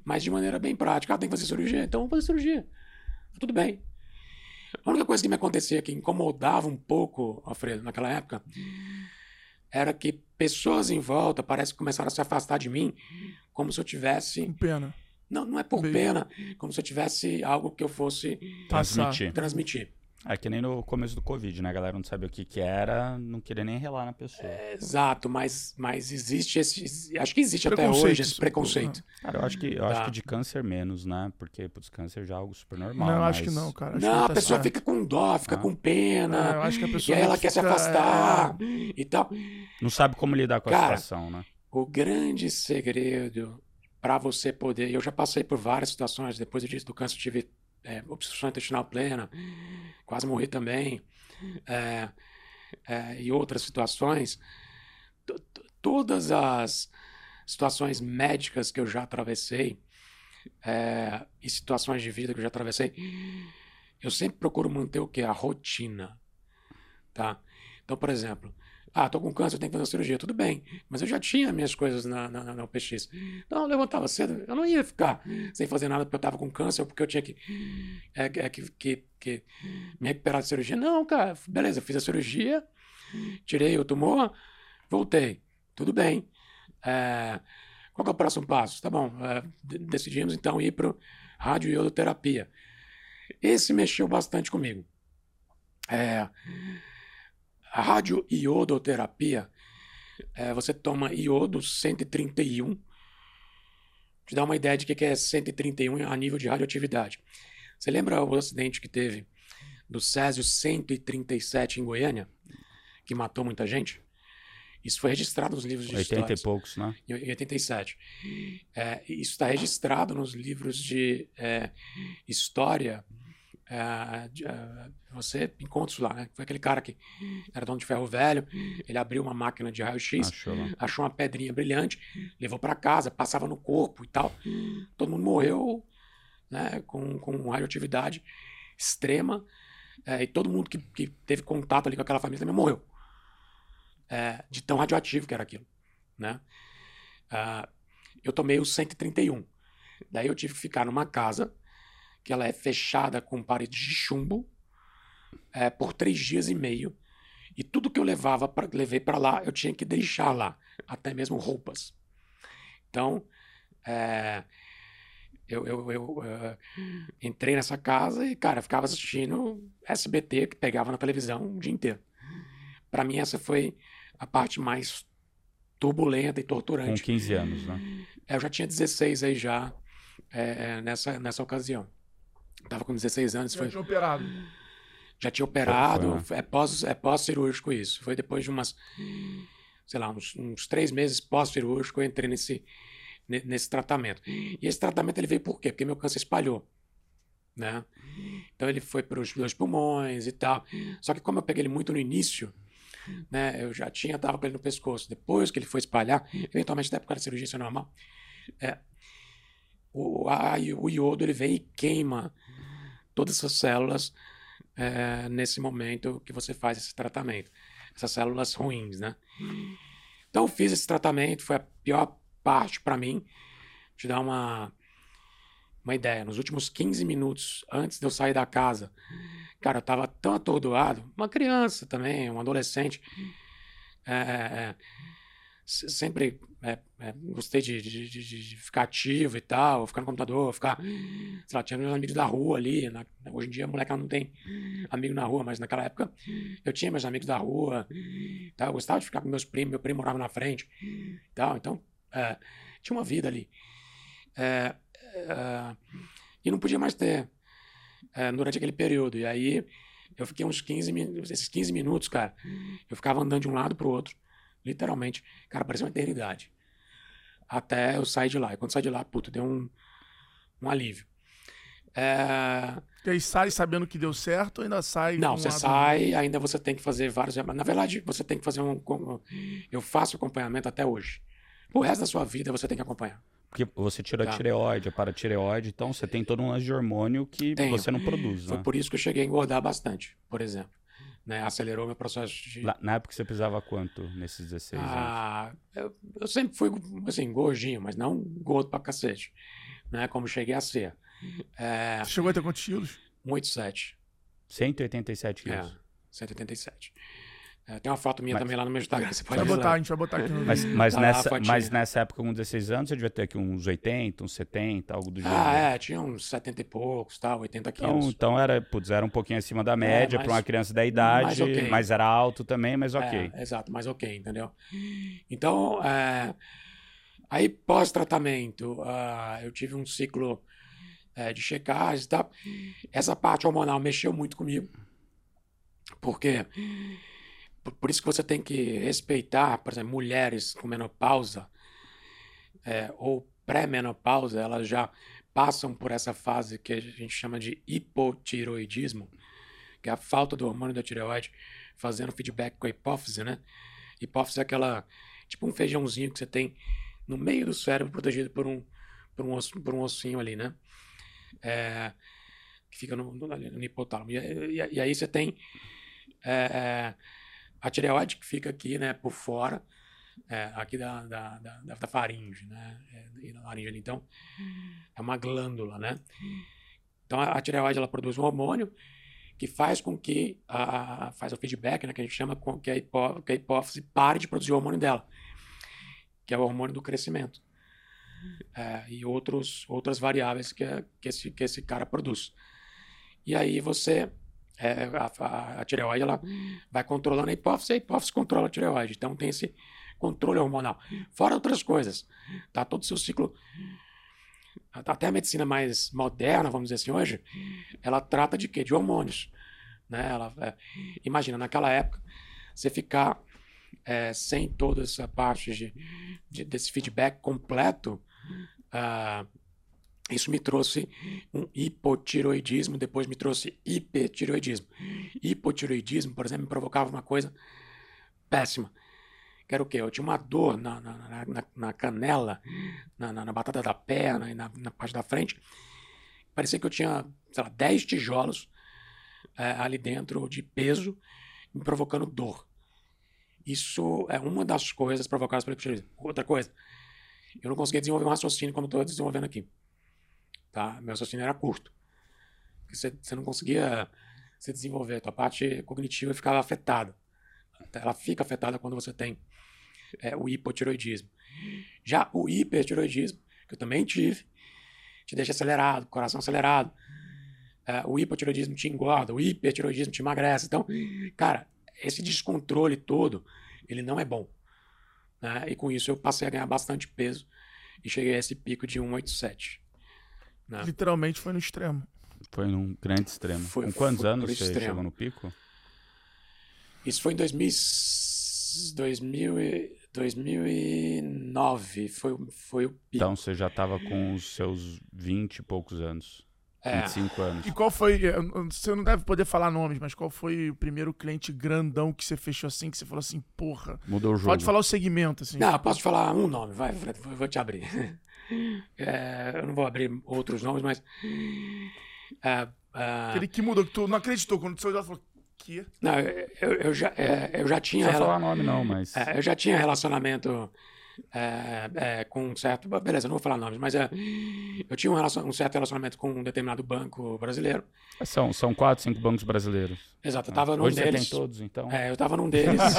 mas de maneira bem prática. Ah, tem que fazer cirurgia? Então vamos fazer cirurgia. Tudo bem. A única coisa que me acontecia que incomodava um pouco, Alfredo, naquela época, era que pessoas em volta parece que começaram a se afastar de mim como se eu tivesse. Com pena. Não, não é por Bem- pena, como se eu tivesse algo que eu fosse. Transmitir. transmitir. É que nem no começo do Covid, né? A galera não sabia o que que era, não queria nem relar na pessoa. Exato, mas, mas existe esse. Acho que existe até hoje esse isso, preconceito. Cara, eu acho que, eu acho Tá. que de câncer menos, né? Porque, putz, câncer já é algo super normal. Não, eu acho mas- que não, cara. Acho Não, que a tá pessoa certo. fica com dó, fica Ah. com É, pena. eu acho que a e pessoa aí ela fica- quer se afastar é, e tal. Não sabe como lidar com a Cara, situação, né? O grande segredo para você poder. Eu já passei por várias situações, depois disso do câncer, tive é, obstrução intestinal plena, quase morri também, é, é, e outras situações. T- t- Todas as situações médicas que eu já atravessei, é, e situações de vida que eu já atravessei, eu sempre procuro manter o que? A rotina. Tá? Então, por exemplo, ah, tô com câncer, tenho que fazer uma cirurgia. Tudo bem, mas eu já tinha minhas coisas na, na, na UPX. Então, eu levantava cedo, eu não ia ficar sem fazer nada porque eu tava com câncer ou porque eu tinha que, é, é, que, que, que me recuperar da cirurgia. Não, cara, beleza, fiz a cirurgia, tirei o tumor, voltei. Tudo bem. É, qual é o próximo passo? Tá bom, é, de- decidimos então ir para radioiodoterapia. Esse mexeu bastante comigo. É, radioiodoterapia, é, você toma iodo 131. Te dá uma ideia de o que é 131 a nível de radioatividade. Você lembra o acidente que teve do Césio 137 em Goiânia, que matou muita gente? Isso foi registrado nos livros de 80 e histórias poucos, né? em 87. É, isso está registrado nos livros de é, história. É, é, você encontra isso lá, né? Foi aquele cara que era dono de ferro velho, ele abriu uma máquina de raio-x, Achou achou uma pedrinha brilhante, levou para casa, passava no corpo e tal. Todo mundo morreu né, com, com radioatividade extrema. é, e todo mundo que, que teve contato ali com aquela família também morreu. É, de tão radioativo que era aquilo. Né? Ah, eu tomei o 131. Daí eu tive que ficar numa casa que ela é fechada com paredes de chumbo é, por três dias e meio. E tudo que eu levava pra, levei para lá, eu tinha que deixar lá, até mesmo roupas. Então, é, eu, eu, eu, eh, entrei nessa casa e, cara, ficava assistindo SBT, que pegava na televisão o dia inteiro. Para mim, essa foi a parte mais turbulenta e Com torturante. 15 anos, né? É, Eu já tinha 16 aí já, é, nessa, nessa ocasião. Tava com 16 anos, Já foi, tinha operado. já tinha operado, Foi, é pós, é pós-cirúrgico isso. Foi depois de umas, sei lá, uns, uns três meses pós-cirúrgico eu entrei nesse, ne- nesse tratamento. E esse tratamento ele veio por quê? Porque meu câncer espalhou, né? Então ele foi para os dois pulmões e tal. Só que como eu peguei ele muito no início, né? Eu já tinha, tava com ele no pescoço. Depois que ele foi espalhar, eventualmente até por causa da cirurgia, isso é normal. É, o, a- o iodo ele vem e queima todas essas células é, nesse momento que você faz esse tratamento. Essas células ruins, né? Então eu fiz esse tratamento, foi a pior parte para mim. Te dar uma, uma ideia. Nos últimos 15 minutos antes de eu sair da casa, cara, eu tava tão atordoado. Uma criança também, um adolescente. É, é, é, sempre é, é, gostei de, de- de- de- ficar ativo e tal, ficar no computador, ficar. Sei lá, tinha meus amigos da rua ali. na- hoje em dia a molecada não tem amigo na rua, mas naquela época eu tinha meus amigos da rua. Tá? Eu gostava de ficar com meus primos, meu primo morava na frente. Tal, então, é, tinha uma vida ali. É, é, e não podia mais ter é, durante aquele período. E aí eu fiquei uns 15 minutos, esses 15 minutos, cara, eu ficava andando de um lado pro outro, literalmente. Cara, parecia uma eternidade. Até eu sair de lá. E quando saí de lá, puta, deu um, um alívio. É, E aí sai sabendo que deu certo ou ainda sai. não, você a- sai, ainda você tem que fazer vários. Na verdade, você tem que fazer um. Eu faço acompanhamento até hoje. O resto da sua vida você tem que acompanhar. Porque você tira Tá. a tireoide, a paratireoide, então você tem todo um lance de hormônio que Tenho. você não produz, Foi né? por isso que eu cheguei a engordar bastante, por exemplo. Né? Acelerou meu processo de. Lá- Na época você pesava quanto nesses 16 anos? Ah, eu, eu sempre fui assim, gordinho, mas não gordo pra cacete. Né? Como cheguei a ser. É, Você chegou a ter quantos quilos? 187. 187 É, quilos. 187. É, tem uma foto minha Mas- também lá no meu Instagram. Você A pode gente vai botar, a gente vai botar aqui no Mas, mas, Tá nessa, mas nessa época, com 16 anos, você devia ter aqui uns 80, uns 70, algo do gênero. Ah, é, tinha uns 70 e poucos, tal, 80 Então, quilos. então era, putz, era um pouquinho acima da média mas- para uma criança da idade, mas mas, ok. era alto também, mas ok. É, exato, mas ok, entendeu? Então, é, aí pós-tratamento, ah, eu tive um ciclo é, de checagem e tal. Essa parte hormonal mexeu muito comigo. Porque, por, por isso que você tem que respeitar, por exemplo, mulheres com menopausa é, ou pré-menopausa, elas já passam por essa fase que a gente chama de hipotiroidismo, que é a falta do hormônio da tireoide fazendo feedback com a hipófise, né? Hipófise é aquela, tipo um feijãozinho que você tem no meio do cérebro protegido por um, por um, osso, por um ossinho ali, né? É, que fica no, no, no hipotálamo. E, e- e aí você tem é, é, a tireoide que fica aqui, né, por fora, é, aqui da, da, da, da- faringe, né? É, e na laringe ali. Então, é uma glândula, né? Então, a, a tireoide, ela produz um hormônio que faz com que a, a- faz o feedback, né, que a gente chama com que a, hipó, que a hipófise pare de produzir o hormônio dela, que é o hormônio do crescimento. É, e outros, outras variáveis que, que, esse, que esse cara produz. E aí você, é, a, a, a tireoide, ela vai controlando a hipófise, a hipófise controla a tireoide. Então tem esse controle hormonal. Fora outras coisas, tá? Todo o seu ciclo, até a medicina mais moderna, vamos dizer assim, hoje, ela trata de quê? De hormônios. Né? Ela, é, imagina, naquela época, você ficar é, sem toda essa parte de, de- desse feedback completo, ah, isso me trouxe um hipotiroidismo, depois me trouxe hipertiroidismo. Hipotiroidismo, por exemplo, me provocava uma coisa péssima. Que era o quê? Eu tinha uma dor na, na, na- na- canela, na, na- batata da perna e na, parte da frente. Parecia que eu tinha, sei lá, 10 tijolos é, ali dentro de peso, me provocando dor. Isso é uma das coisas provocadas pelo hipotireoidismo. Outra coisa, eu não conseguia desenvolver um raciocínio como estou desenvolvendo aqui. Tá? Meu raciocínio era curto. Porque Você, você não conseguia se desenvolver, a tua parte cognitiva ficava afetada. Ela fica afetada quando você tem é, o hipotiroidismo. Já o hipertiroidismo, que eu também tive, te deixa acelerado, coração acelerado. É, o hipotiroidismo te engorda, o hipertiroidismo te emagrece. Então, cara, esse descontrole todo, ele não é bom. né? E com isso eu passei a ganhar bastante peso e cheguei a esse pico de 187. Né? Literalmente foi no extremo. Foi num grande extremo. Foi- Com quantos foi anos você extremo. chegou no pico? Isso foi em 2000, 2000, e- 2009. Foi, o- foi o pico. Então você já estava com os seus 20 e poucos anos. É. 25 anos. E qual foi. Você não deve poder falar nomes, mas qual foi o primeiro cliente grandão que você fechou assim, que você falou assim, porra. Mudou o jogo. Pode falar o segmento, assim. Não, posso falar um nome, vai, Fred, vou te abrir. É, eu não vou abrir outros nomes, mas. é, é, Aquele que mudou, que tu não acreditou quando tu saiu de lá e falou, que? não, eu, eu já, é, eu já Não tinha. rela- falar nome não, mas... é, eu já tinha relacionamento é, é, com um certo. Beleza, eu não vou falar nomes, mas é, eu tinha um, relacion- um certo relacionamento com um determinado banco brasileiro. São, são quatro, cinco bancos brasileiros. Exato, eu tava num Hoje deles. você tem todos, então. É, eu tava num deles.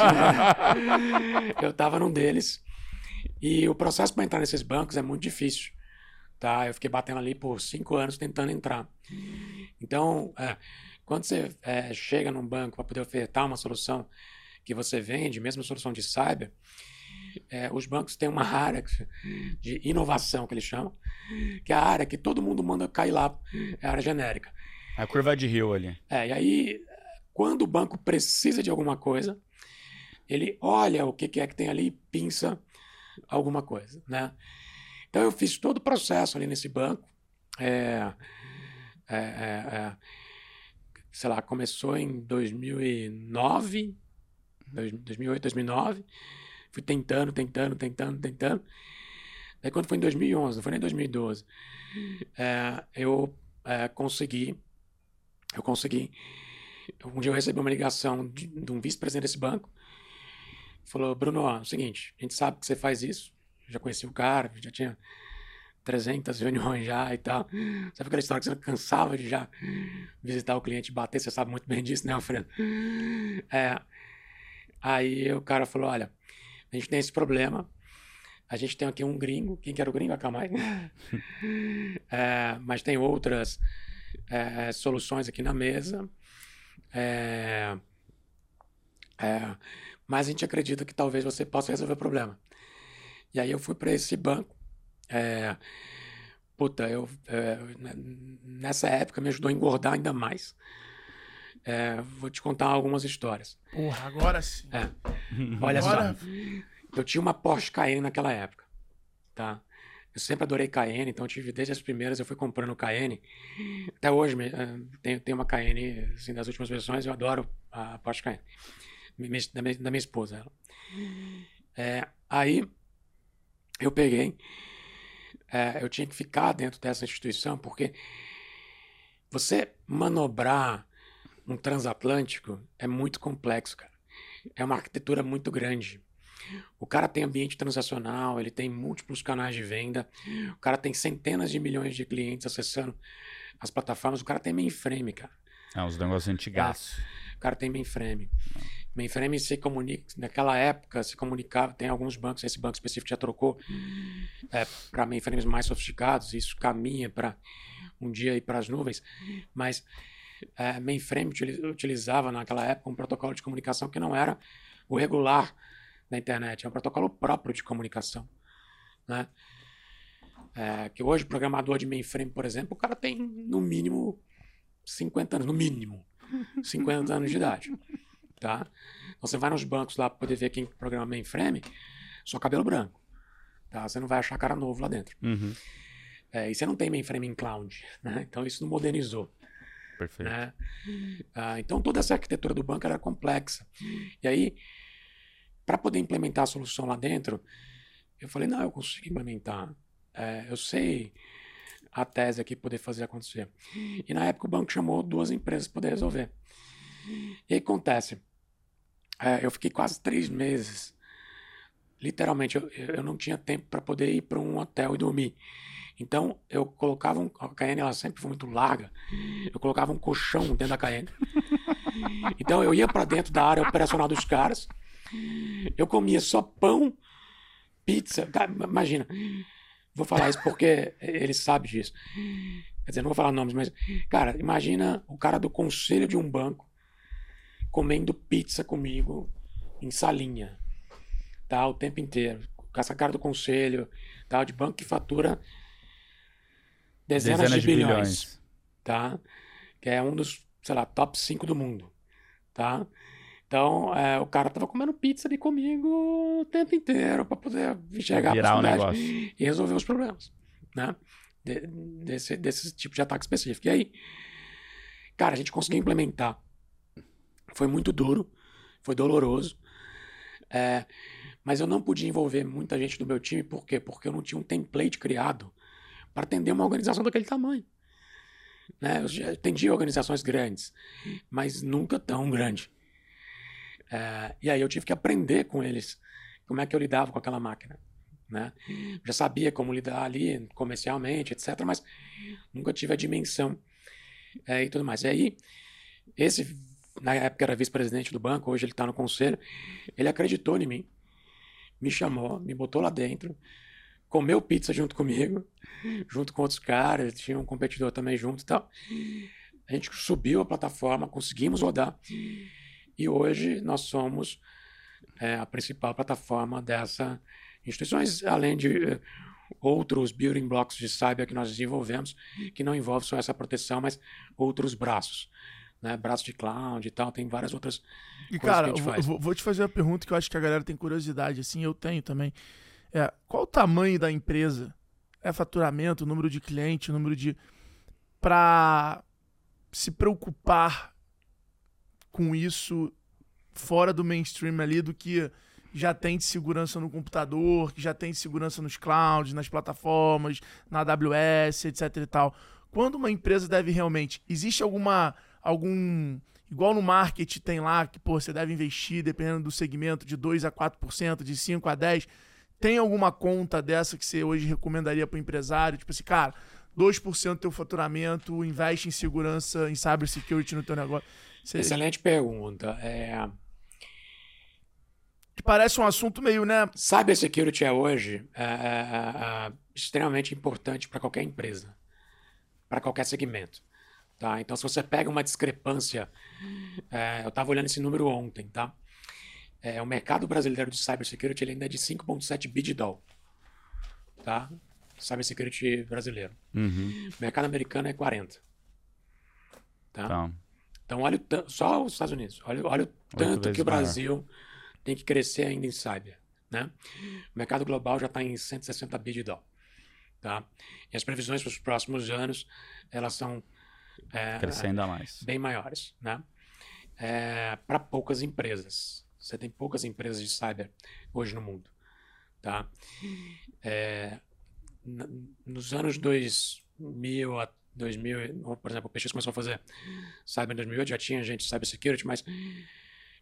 eu tava num deles. E o processo para entrar nesses bancos é muito difícil. Tá? Eu fiquei batendo ali por cinco anos tentando entrar. Então, é, quando você é, chega num banco para poder ofertar uma solução que você vende, mesmo solução de cyber, é, os bancos têm uma área de inovação, que eles chamam, que é a área que todo mundo manda cair lá, é a área genérica. A curva de rio ali. É, e aí, quando o banco precisa de alguma coisa, ele olha o que que é que tem ali e pinça alguma coisa, né? Então eu fiz todo o processo ali nesse banco. É, é, é, é, sei lá, começou em 2009, dois- 2008, 2009. Fui tentando, tentando, tentando, tentando. Aí quando foi em 2011, não foi nem 2012, é, eu é, consegui eu consegui. Um dia eu recebi uma ligação de, de um vice-presidente desse banco. Falou: Bruno, ó, é o seguinte, a gente sabe que você faz isso. Já conheci o cara, já tinha 300 reuniões já e tal. Sabe aquela história que você cansava de já visitar o cliente e bater? Você sabe muito bem disso, né, Alfredo? É, aí o cara falou: olha, a gente tem esse problema. A gente tem aqui um gringo. Quem que era o gringo? Aí. É, mas tem outras é, soluções aqui na mesa. É, é, mas a gente acredita que talvez você possa resolver o problema. E aí eu fui para esse banco. É, puta, eu, é, nessa época me ajudou a engordar ainda mais. É, vou te contar algumas histórias. Porra, agora sim. É. Olha Agora- só, eu tinha uma Porsche Cayenne naquela época, tá? Eu sempre adorei Cayenne, então eu tive desde as primeiras, eu fui comprando Cayenne. Até hoje, eh, tem, tem uma Cayenne, assim, das últimas versões, eu adoro a Porsche Cayenne. Da minha, da minha esposa, ela. É, aí, eu peguei, é, eu tinha que ficar dentro dessa instituição, porque você manobrar um transatlântico é muito complexo, cara. É uma arquitetura muito grande. O cara tem ambiente transacional, ele tem múltiplos canais de venda, o cara tem centenas de milhões de clientes acessando as plataformas, o cara tem mainframe, cara. É uns negócios antigaços. O cara tem mainframe. Mainframe se comunica, naquela época se comunicava, tem alguns bancos, esse banco específico já trocou para mainframes mais sofisticados, isso caminha para um dia ir para as nuvens, mas é, mainframe utili- utilizava naquela época um protocolo de comunicação que não era o regular da internet, é um protocolo próprio de comunicação, né? É, que hoje, programador de mainframe, por exemplo, o cara tem no mínimo 50 anos, no mínimo 50 anos de idade, tá? Então você vai nos bancos lá para poder ver quem programa mainframe, só cabelo branco, tá? Você não vai achar cara novo lá dentro. Uhum. É, e você não tem mainframe em cloud, né? Então isso não modernizou, Perfeito. né? Ah, então toda essa arquitetura do banco era complexa. E aí, para poder implementar a solução lá dentro, eu falei, não, eu consigo implementar. É, eu sei a tese aqui poder fazer acontecer. E na época o banco chamou duas empresas para poder resolver. E aí acontece, é, eu fiquei quase três meses. Literalmente, eu, eu não tinha tempo para poder ir para um hotel e dormir. Então, eu colocava um. A Cayenne, ela sempre foi muito larga. Eu colocava um colchão dentro da Cayenne. Então, eu ia para dentro da área operacional dos caras. Eu comia só pão, pizza. Cara, imagina. Vou falar isso porque ele sabe disso. Quer dizer, não vou falar nomes, mas. Cara, imagina o cara do conselho de um banco comendo pizza comigo em salinha. Tá? O tempo inteiro. Com essa cara do conselho, tal, de banco que fatura dezenas, de, bilhões, tá? Que é um dos, sei lá, top 5 do mundo, tá? Então, é, o cara tava comendo pizza ali comigo o tempo inteiro para poder enxergar Virar a possibilidade negócio. e resolver os problemas, né? De- desse, desse tipo de ataque específico. E aí, cara, a gente conseguiu implementar. Foi muito duro, foi doloroso, é, mas eu não podia envolver muita gente do meu time, por quê? Porque eu não tinha um template criado para atender uma organização daquele tamanho. Né? Eu já atendi organizações grandes, mas nunca tão grande. É, e aí eu tive que aprender com eles como é que eu lidava com aquela máquina. Né? Já sabia como lidar ali comercialmente, etc., mas nunca tive a dimensão é, e tudo mais. E aí, esse, na época era vice-presidente do banco, hoje ele está no conselho, ele acreditou em mim, me chamou, me botou lá dentro, comeu pizza junto comigo, junto com outros caras, tinha um competidor também junto e tal. A gente subiu a plataforma, conseguimos rodar. E hoje nós somos é, a principal plataforma dessa instituições, além de eh, outros building blocks de cyber que nós desenvolvemos, que não envolve só essa proteção, mas outros braços. Né? Braço de cloud e tal, tem várias outras E, cara, vou, vou- te fazer uma pergunta que eu acho que a galera tem curiosidade, assim, eu tenho também. É, qual o tamanho da empresa? É faturamento, número de cliente, número de. pra se preocupar com isso fora do mainstream ali, do que já tem de segurança no computador, que já tem de segurança nos clouds, nas plataformas, na AWS, etc e tal. Quando uma empresa deve realmente. Existe alguma. Algum. Igual no marketing tem lá, que pô, você deve investir, dependendo do segmento, de 2 a 4%, de 5 a 10%. Tem alguma conta dessa que você hoje recomendaria para o empresário? Tipo assim, cara, 2% do teu faturamento, investe em segurança, em cybersecurity no teu negócio. Você... Excelente pergunta. É... Que parece um assunto meio, né? Cybersecurity é hoje é, é, é, extremamente importante para qualquer empresa, para qualquer segmento. Tá? Então, se você pega uma discrepância, é, eu estava olhando esse número ontem, tá? É, o mercado brasileiro de cybersecurity ele ainda é de 5,7 bi de dólar. Tá? Cybersecurity brasileiro. Uhum. O mercado americano é 40. Tá? Tá. Então, olha o tan- só os Estados Unidos. Olha, olha o tanto que o maior. Brasil tem que crescer ainda em cyber. Né? O mercado global já está em 160 bi de dólar. Tá? E as previsões para os próximos anos, elas são é, Crescer ainda mais. bem maiores, né? para poucas empresas. Você tem poucas empresas de cyber hoje no mundo, tá? É, nos anos 2000 a 2000, ou, por exemplo, o PX começou a fazer cyber em 2008, já tinha gente de cybersecurity, mas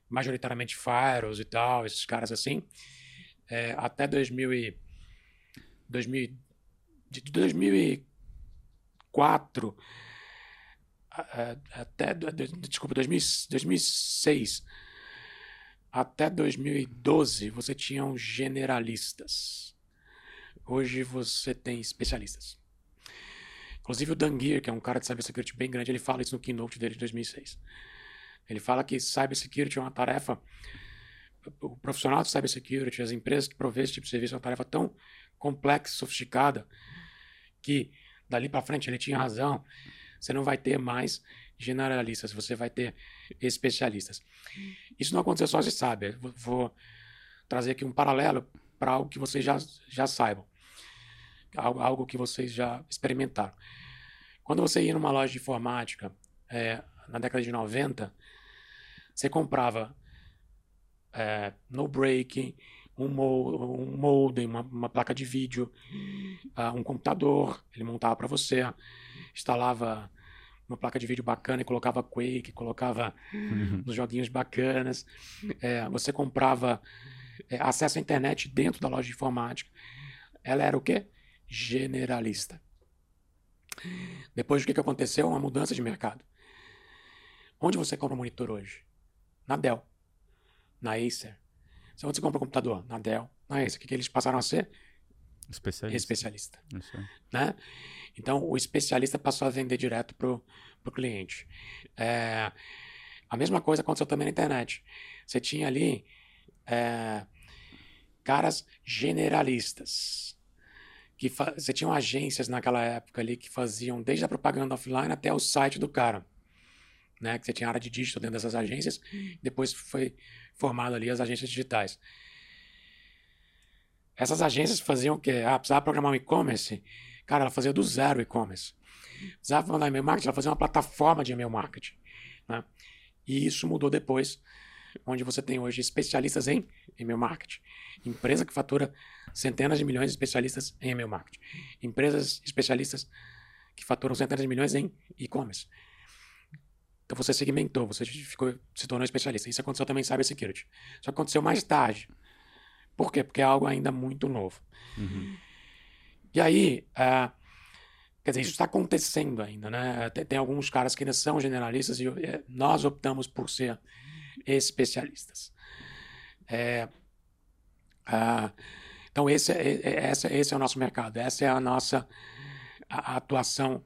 majoritariamente firewalls e tal, esses caras assim. É, até 2000 e, 2000, de 2004 a- a- até do- do- desculpa 2000, 2006 até 2012 você tinha os generalistas. Hoje você tem especialistas. Inclusive o Dan Gear que é um cara de cybersecurity bem grande ele fala isso no keynote dele de 2006 ele fala que cybersecurity é uma tarefa o profissional de cybersecurity as empresas que provê esse tipo de serviço é uma tarefa tão complexa sofisticada que dali para frente ele tinha razão você não vai ter mais generalistas, você vai ter especialistas. Isso não aconteceu só, você sabe. Vou, trazer aqui um paralelo para algo que vocês já, já saibam. Algo, que vocês já experimentaram. Quando você ia numa loja de informática, é, na década de 90, você comprava é, no break, um, mo um modem, uma, uma placa de vídeo, ah, um computador, ele montava para você, instalava uma placa de vídeo bacana e colocava Quake, colocava nos joguinhos bacanas. É, você comprava é, acesso à internet dentro da loja de informática. Ela era o quê? Generalista. Depois o que, que aconteceu? Uma mudança de mercado. Onde você compra monitor hoje? Na Dell. Na Acer. Onde você compra computador? Na Dell. Na Acer. O que, que eles passaram a ser? Especialista. Especialista Isso né? Então, o especialista passou a vender direto para o cliente. É, a mesma coisa aconteceu também na internet. Você tinha ali é, caras generalistas. Que você tinha agências naquela época ali que faziam desde a propaganda offline até o site do cara. Né? Que você tinha área de digital dentro dessas agências. Depois foi formado ali as agências digitais. Essas agências faziam o quê? Ah, precisava programar um e-commerce. Cara, ela fazia do zero e-commerce. Precisava mandar e-mail marketing, ela fazia uma plataforma de e-mail marketing. Né? E isso mudou depois, onde você tem hoje especialistas em e-mail marketing. Empresa que fatura centenas de milhões de especialistas em e-mail marketing. Empresas especialistas que faturam centenas de milhões em e-commerce. Então você segmentou, você ficou, se tornou especialista. Isso aconteceu também em cybersecurity. Que aconteceu mais tarde. Por quê? Porque é algo ainda muito novo. Uhum. E aí, ah, quer dizer, isso está acontecendo ainda, né? Tem, tem alguns caras que ainda são generalistas e eh, nós optamos por ser especialistas. É, ah, então, esse, é- é- é- essa- esse é o nosso mercado, essa é a nossa a- a atuação,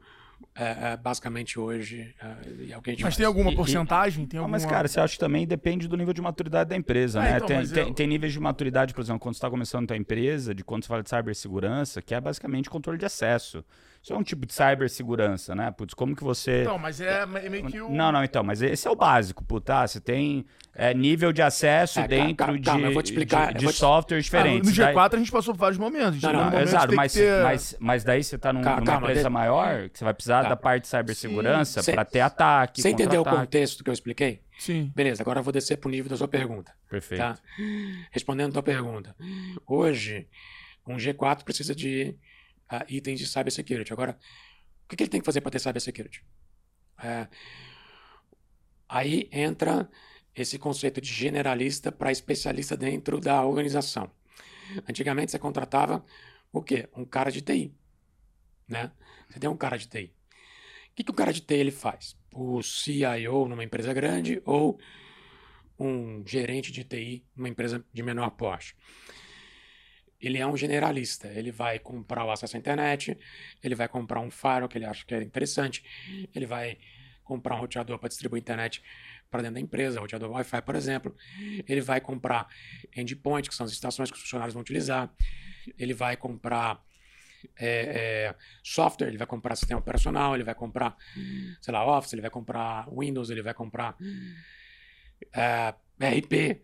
eh, eh, basicamente, hoje. é o que a gente Mas faz. tem alguma E- e- porcentagem? Tem Não, alguma... mas, cara, você acha que também depende do nível de maturidade da empresa, É, né? então, tem, tem, eu- tem níveis de maturidade, por exemplo, quando você está começando a tua empresa, de quando você fala de cibersegurança, que é basicamente controle de acesso. Isso é um tipo de cibersegurança, né? Putz, como que você... Então, mas é é meio que o... Não, não, então, mas esse é o básico, puta. Você tem é, nível de acesso É, dentro ca- de, calma, eu vou te explicar, de, eu de te- softwares Ah, diferentes. no Daí- G4 a gente passou por vários momentos. Não, não, no Exato, mas, ter- mas, mas daí você tá num- Calma, numa calma, empresa deixa- maior, que você vai precisar Tá. da parte de cibersegurança para ter ataque, Você entendeu o contexto que eu expliquei? Sim. Beleza, agora eu vou descer para o nível da sua pergunta. Perfeito. Tá? Respondendo a tua pergunta. Hoje, um G4 precisa de ah, itens de cybersecurity. Agora, o que, que ele tem que fazer para ter cybersecurity? É, aí entra esse conceito de generalista para especialista dentro da organização. Antigamente você contratava o quê? Um cara de TI. Né? Você tem um cara de TI. O que, que o cara de TI ele faz? O CIO numa empresa grande ou um gerente de TI numa empresa de menor porte? Ele é um generalista. Ele vai comprar o acesso à internet, ele vai comprar um firewall que ele acha que é interessante, ele vai comprar um roteador para distribuir internet para dentro da empresa, roteador Wi-Fi, por exemplo. Ele vai comprar endpoint, que são as estações que os funcionários vão utilizar. Ele vai comprar é, é, software, ele vai comprar sistema operacional, ele vai comprar, sei lá, Office, ele vai comprar Windows, ele vai comprar é, RP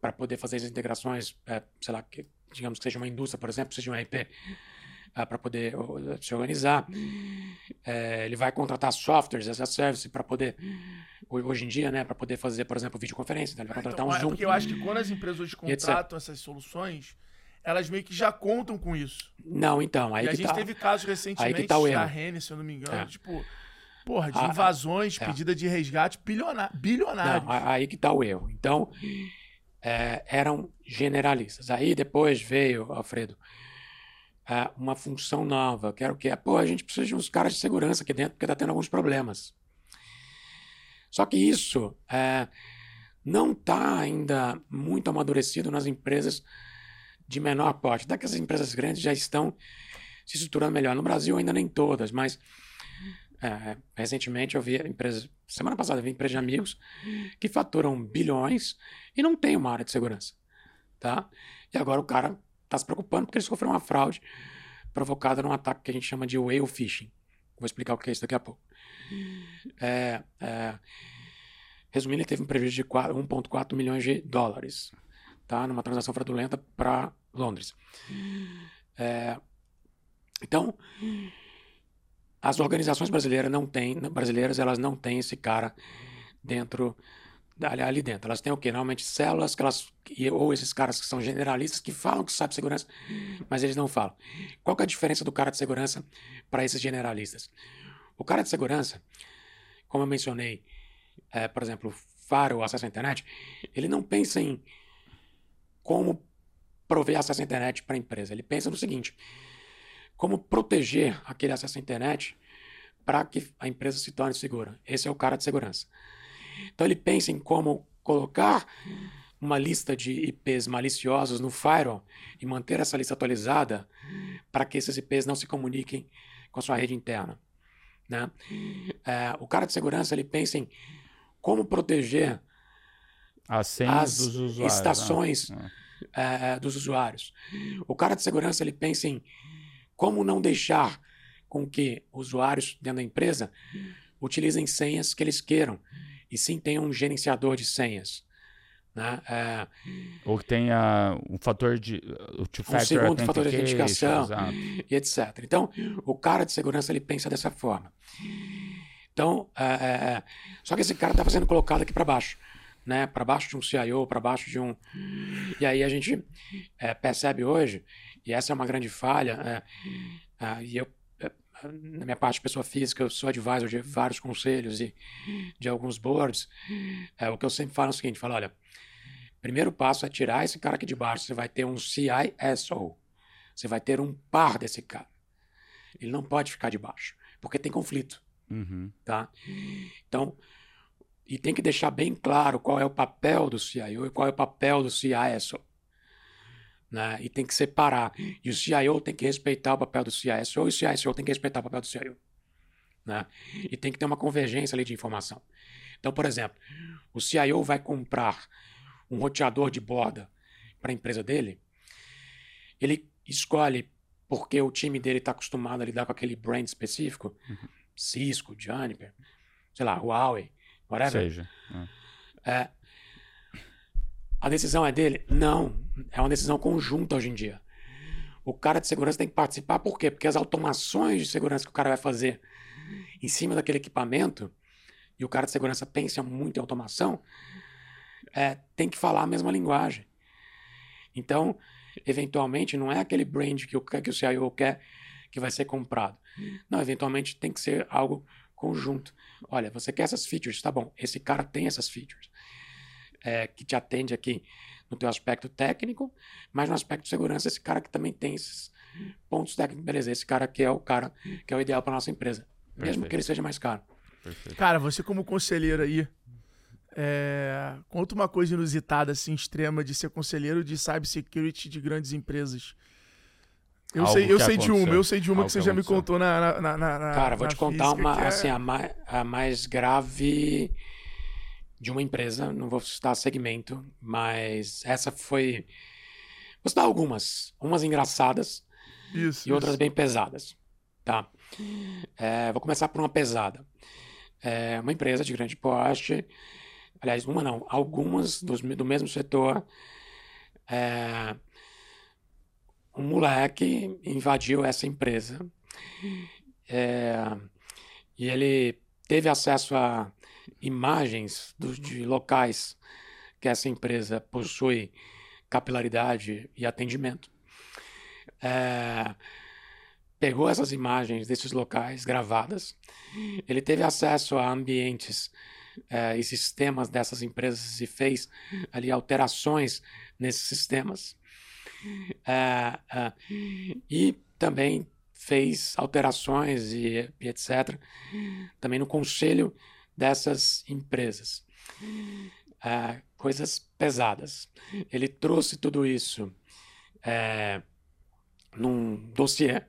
para poder fazer as integrações, é, sei lá, que, digamos que seja uma indústria, por exemplo, seja um RP uh, para poder se organizar. É, ele vai contratar softwares as a service para poder, hoje em dia, né, para poder fazer, por exemplo, videoconferência. Então ele vai ah, contratar então, um é Zoom. Porque eu acho que quando as empresas hoje contratam essas soluções, elas meio que já contam com isso. Não, então, aí e que a gente tá, teve casos recentemente aí que tá o da Rene, se eu não me engano, é. tipo, porra, de ah, invasões, é. pedida de resgate bilionários. Não, aí que tá o erro. Então, é, eram generalistas. Aí depois veio, Alfredo, é, uma função nova, que era o quê? Pô, a gente precisa de uns caras de segurança aqui dentro porque está tendo alguns problemas. Só que isso é, não está ainda muito amadurecido nas empresas de menor porte. Até que as empresas grandes já estão se estruturando melhor. No Brasil ainda nem todas, mas é, recentemente eu vi empresas, semana passada vi empresas de amigos que faturam bilhões e não tem uma área de segurança, tá? E agora o cara está se preocupando porque ele sofreu uma fraude provocada num ataque que a gente chama de whale phishing. Vou explicar o que é isso daqui a pouco. É, é, resumindo, ele teve um prejuízo de 1,4 milhões de dólares, tá? Numa transação fraudulenta para Londres. É, então, as organizações brasileiras não têm, brasileiras elas não têm esse cara dentro ali, dentro. Elas têm o quê? Normalmente células que elas, ou esses caras que são generalistas que falam que sabem segurança, mas eles não falam. Qual é a diferença do cara de segurança para esses generalistas? O cara de segurança, como eu mencionei, é, por exemplo, Faro, acesso à internet, ele não pensa em como prover acesso à internet para a empresa. Ele pensa no seguinte: como proteger aquele acesso à internet para que a empresa se torne segura. Esse é o cara de segurança. Então ele pensa em como colocar uma lista de IPs maliciosos no firewall e manter essa lista atualizada para que esses IPs não se comuniquem com a sua rede interna. Né? É, o cara de segurança ele pensa em como proteger as usuários, estações né? é, dos usuários. O cara de segurança ele pensa em como não deixar com que usuários dentro da empresa utilizem senhas que eles queiram e sim tenha um gerenciador de senhas. Né? É, Ou que tenha um fator de. Um segundo fator de autenticação e etc. Então, o cara de segurança ele pensa dessa forma. Então, é, é, é só que esse cara está sendo colocado aqui para baixo. Né, para baixo de um CIO, para baixo de um. E aí a gente é, percebe hoje, e essa é uma grande falha, é, é, e eu na minha parte de pessoa física, eu sou advisor de vários conselhos e de alguns boards. É, o que eu sempre falo é o seguinte: falo, olha, primeiro passo é tirar esse cara aqui de baixo. Você vai ter um CISO. Você vai ter um par desse cara. Ele não pode ficar de baixo, porque tem conflito. Uhum. Tá? Então, e tem que deixar bem claro qual é o papel do CIO e qual é o papel do CISO né? E tem que separar. E o CIO tem que respeitar o papel do CISO e o CISO tem que respeitar o papel do CIO. Né? E tem que ter uma convergência ali de informação. Então, por exemplo, o CIO vai comprar um roteador de borda para a empresa dele, ele escolhe porque o time dele está acostumado a lidar com aquele brand específico, uhum. Cisco, Juniper, sei lá, Huawei, whatever. Seja. É. é a decisão é dele? Não. É uma decisão conjunta hoje em dia. O cara de segurança tem que participar, por quê? Porque as automações de segurança que o cara vai fazer em cima daquele equipamento, e o cara de segurança pensa muito em automação, é, tem que falar a mesma linguagem. Então, eventualmente, não é aquele brand que o, que o CIO quer que vai ser comprado. Não, eventualmente tem que ser algo conjunto. Olha, você quer essas features? Tá bom, esse cara tem essas features é, que te atende aqui no teu aspecto técnico, mas no aspecto de segurança, esse cara que também tem esses pontos técnicos, beleza, esse cara aqui é o cara que é o ideal para nossa empresa, mesmo Perfeito. que ele seja mais caro. Perfeito. Cara, você como conselheiro aí, é, conta uma coisa inusitada, assim, extrema, de ser conselheiro de cybersecurity de grandes empresas. Eu Algo sei, eu sei de uma, eu sei de uma Algo que você que já me contou na, na, na, na- Cara, vou na te contar uma, é- assim, a mais, a mais grave de uma empresa, não vou citar segmento, mas essa foi. Vou citar algumas, umas engraçadas Isso, e outras isso. bem pesadas, tá? É, vou começar por uma pesada. É uma empresa de grande porte, aliás, uma não, algumas dos, do mesmo setor. É, um moleque invadiu essa empresa é, e ele teve acesso a imagens dos, de locais que essa empresa possui capilaridade e atendimento. É, pegou essas imagens desses locais gravadas, ele teve acesso a ambientes é, e sistemas dessas empresas e fez ali alterações nesses sistemas. É, e também fez alterações e, e etc. também no conselho dessas empresas. É, coisas pesadas. Ele trouxe tudo isso é, num dossiê,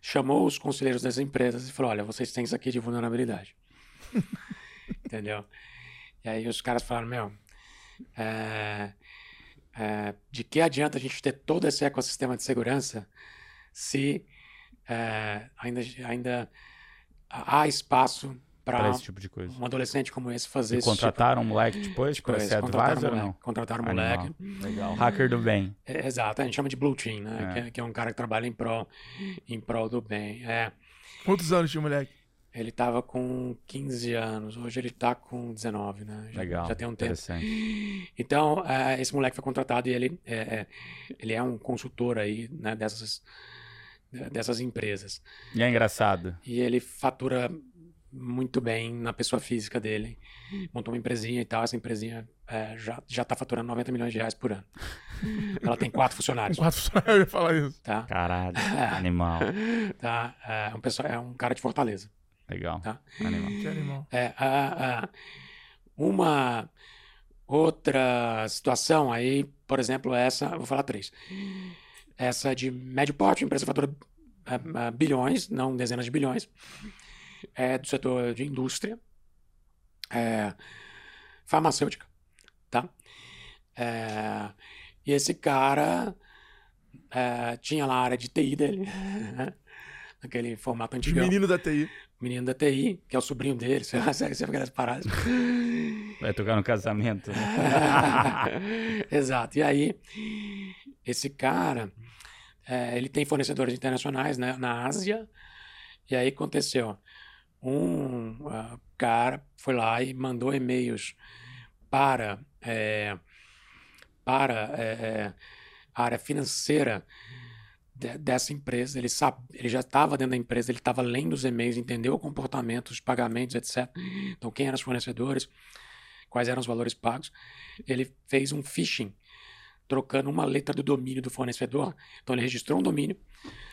chamou os conselheiros das empresas e falou: Olha, vocês têm isso aqui de vulnerabilidade. Entendeu? E aí os caras falaram: Meu, é, é, de que adianta a gente ter todo esse ecossistema de segurança se é, ainda, ainda há espaço para esse tipo de coisa. um adolescente como esse fazer E esse tipo contrataram um moleque depois coisa. ser advisor ou não? moleque. Contrataram Animal. moleque. Legal. Hacker do bem. É, exato, a gente chama de Blue Team, né? É. Que, é, que é um cara que trabalha em prol, em prol do bem. É, Quantos anos tinha o moleque? Ele tava com 15 anos, hoje ele tá com 19, né? Já, Legal. já tem um tempo. Interessante. Então, é, esse moleque foi contratado e ele é, é, ele é um consultor aí, né, dessas, dessas empresas. E é engraçado. E ele fatura muito bem na pessoa física dele. Montou uma empresinha e tal. Essa empresinha é, já, já tá faturando 90 milhões de reais por ano. Ela tem quatro funcionários, quatro funcionários, eu ia falar isso. tá? Caralho. Animal. tá? É, um pessoal, é um cara de Fortaleza, Legal. tá? Animal. Que animal. É, a- a- uma outra situação aí, por exemplo, essa, vou falar três. Essa de médio porte, empresa fatura ah, ah, bilhões, não dezenas de bilhões, é do setor de indústria, é, farmacêutica, tá? É, e esse cara é, tinha lá a área de TI dele, né? naquele formato De antigo menino da TI. Menino da TI, que é o sobrinho dele, sei lá, sei lá, aquelas paradas. Vai tocar no casamento. né? Exato. E aí, esse cara, é, ele tem fornecedores internacionais né, na Ásia, e aí aconteceu. Um ah, cara foi lá e mandou e-mails para, é, para é, a área financeira de- dessa empresa. Ele, sabe, ele já estava dentro da empresa, ele estava lendo os e-mails, entendeu o comportamento, os pagamentos, etc. Então, quem eram os fornecedores, quais eram os valores pagos. Ele fez um phishing, trocando uma letra do domínio do fornecedor. Então, ele registrou um domínio.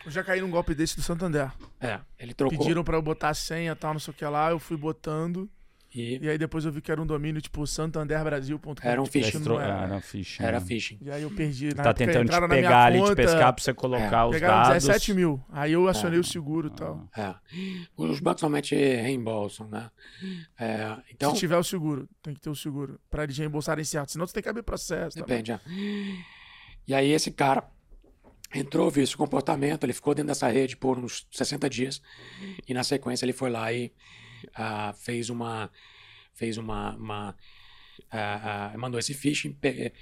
Eu já caí num golpe desse do Santander. É, ele trocou. Pediram pra eu botar a senha e tal, não sei o que lá, eu fui botando. E E aí depois eu vi que era um domínio tipo santanderbrasil.com. Era um tipo, phishing. não era. Era fish. era phishing. E aí eu perdi. Na Tá época, tentando te pegar ali, te conta, pescar pra você colocar os Pegaram dados. 17 mil. Aí eu acionei É. o seguro e tal. É. Os bancos somente reembolsam, né? É, então, Se tiver o seguro, tem que ter o seguro. Pra eles reembolsarem certo. Senão você tem que abrir processo. tá? Depende, é. E aí esse cara entrou, viu esse comportamento, ele ficou dentro dessa rede por uns 60 dias e na sequência ele foi lá e ah, fez uma fez uma, uma, ah, ah, mandou esse phishing pe-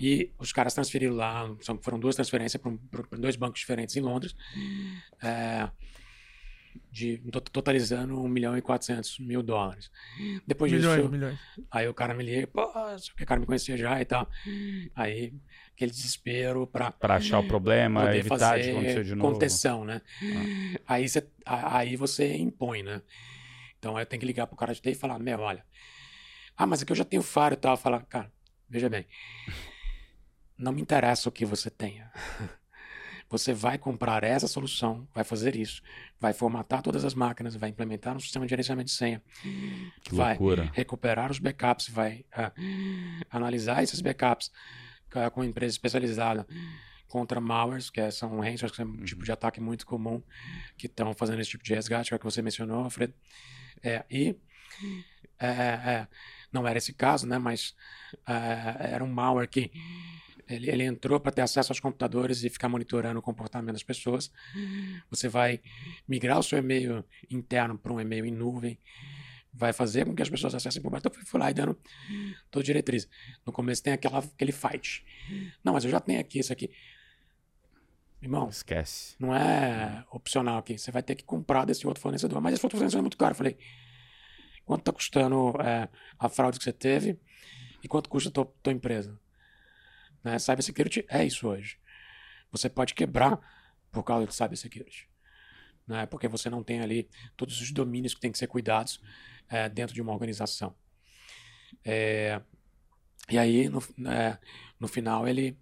e os caras transferiram lá, são- foram duas transferências para dois bancos diferentes em Londres, é, de, to- totalizando 1 milhão e 400 mil dólares. Depois Milhões, disso, milhões. Aí o cara me liga, pô, o cara me conhecia já e tal. Aí, aquele desespero pra Pra achar o problema, poder evitar fazer de acontecer de novo. contenção, né? Aí, você, aí você impõe, né? Então aí eu tenho que ligar pro cara de TI e falar, meu, olha, ah, mas aqui eu já tenho faro e tal. Falar, cara, veja bem, não me interessa o que você tenha. Você vai comprar essa solução, vai fazer isso, vai formatar todas as máquinas, vai implementar um sistema de gerenciamento de senha, Que vai loucura. recuperar os backups, vai ah, analisar esses backups ah, com empresa especializada contra malwares, que é- são ransomwares, que é um tipo de ataque muito comum, que estão fazendo esse tipo de resgate, que é o que você mencionou, Alfredo. É, e é, é, não era esse caso, né? Mas é, era um malware que ele, ele entrou para ter acesso aos computadores e ficar monitorando o comportamento das pessoas. Você vai migrar o seu e-mail interno para um e-mail em nuvem, vai fazer com que as pessoas acessem por baixo. Então, eu fui lá e dando toda diretriz. No começo tem aquela, aquele fight. Não, mas eu já tenho aqui isso aqui. Irmão, Esquece. não é opcional aqui. Você vai ter que comprar desse outro fornecedor. Mas esse outro fornecedor é muito caro. Eu falei, quanto tá custando é, a fraude que você teve e quanto custa a tua, tua empresa? Né? Cybersecurity é isso hoje. Você pode quebrar por causa de cybersecurity. Né? Porque você não tem ali todos os domínios que têm que ser cuidados é, dentro de uma organização. É, e aí, no, é, no final, ele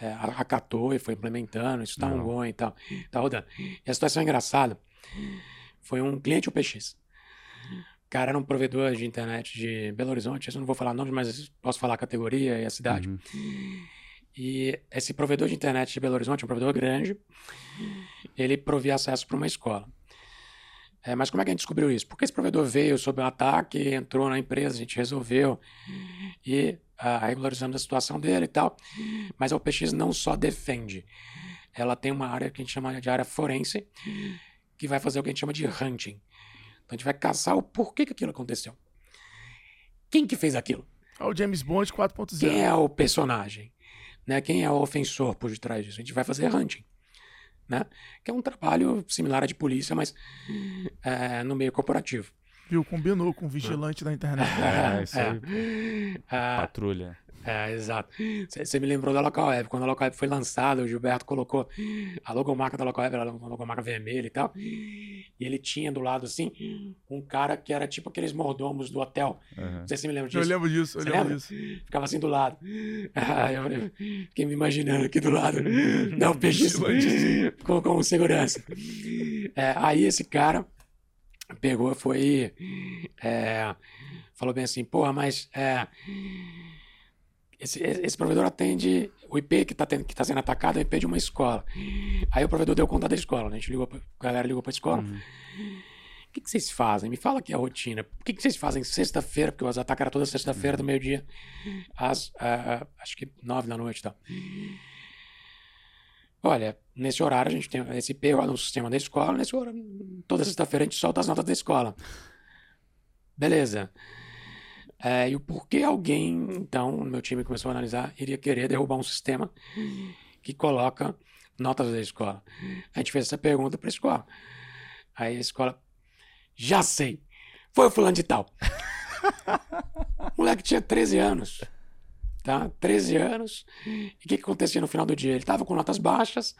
é, acatou e foi implementando, isso tá Legal. ongoing e tal, tá rodando. E a situação engraçada foi um cliente UPX. O cara era um provedor de internet de Belo Horizonte, eu não vou falar nomes, mas posso falar a categoria e a cidade. Uhum. E esse provedor de internet de Belo Horizonte, um provedor grande, ele provia acesso para uma escola. É, mas como é que a gente descobriu isso? Porque esse provedor veio sob um ataque, entrou na empresa, a gente resolveu e regularizamos a situação dele e tal. Mas a OPX não só defende, ela tem uma área que a gente chama de área forense, que vai fazer o que a gente chama de hunting. Então a gente vai caçar o porquê que aquilo aconteceu. Quem que fez aquilo? É o James Bond 4.0. Quem é o personagem? Né? Quem é o ofensor por detrás disso? A gente vai fazer hunting. Né? Que é um trabalho similar a de polícia, mas é, no meio corporativo. Viu? Combinou com o vigilante da internet. É, isso aí. Ah, Patrulha. é, exato. Você me lembrou da Local Web. Quando a Local Web foi lançada, o Gilberto colocou a logomarca da Local Web, era uma logomarca vermelha e tal. E ele tinha do lado, assim, um cara que era tipo aqueles mordomos do hotel. Uhum. Não sei se você me lembra Eu disso. lembro disso, eu Você lembro lembra? disso. Ficava assim do lado. Ah, eu fiquei me imaginando aqui do lado. Não, peixe com, com segurança. É, aí esse cara pegou, foi. é, falou bem assim, porra, mas. é, esse, esse provedor atende o IP que está que tá sendo atacado, é o IP de uma escola. Aí o provedor deu conta da escola, né? A gente ligou, pra, a galera ligou para a escola. O que, que vocês fazem? Me fala aqui a rotina. O que, que vocês fazem sexta-feira? Porque os ataques eram toda sexta-feira, do meio-dia, às ah, ah, acho que nove da noite e tal. Olha, nesse horário a gente tem esse IP no sistema da escola. Nesse horário, toda sexta-feira a gente solta as notas da escola. Beleza. É, e o porquê alguém, então, no meu time começou a analisar, iria querer derrubar um sistema que coloca notas da escola? A gente fez essa pergunta para a escola. Aí a escola, já sei, foi o fulano de tal. o moleque tinha 13 anos, tá? 13 anos. E o que, que acontecia no final do dia? Ele estava com notas baixas,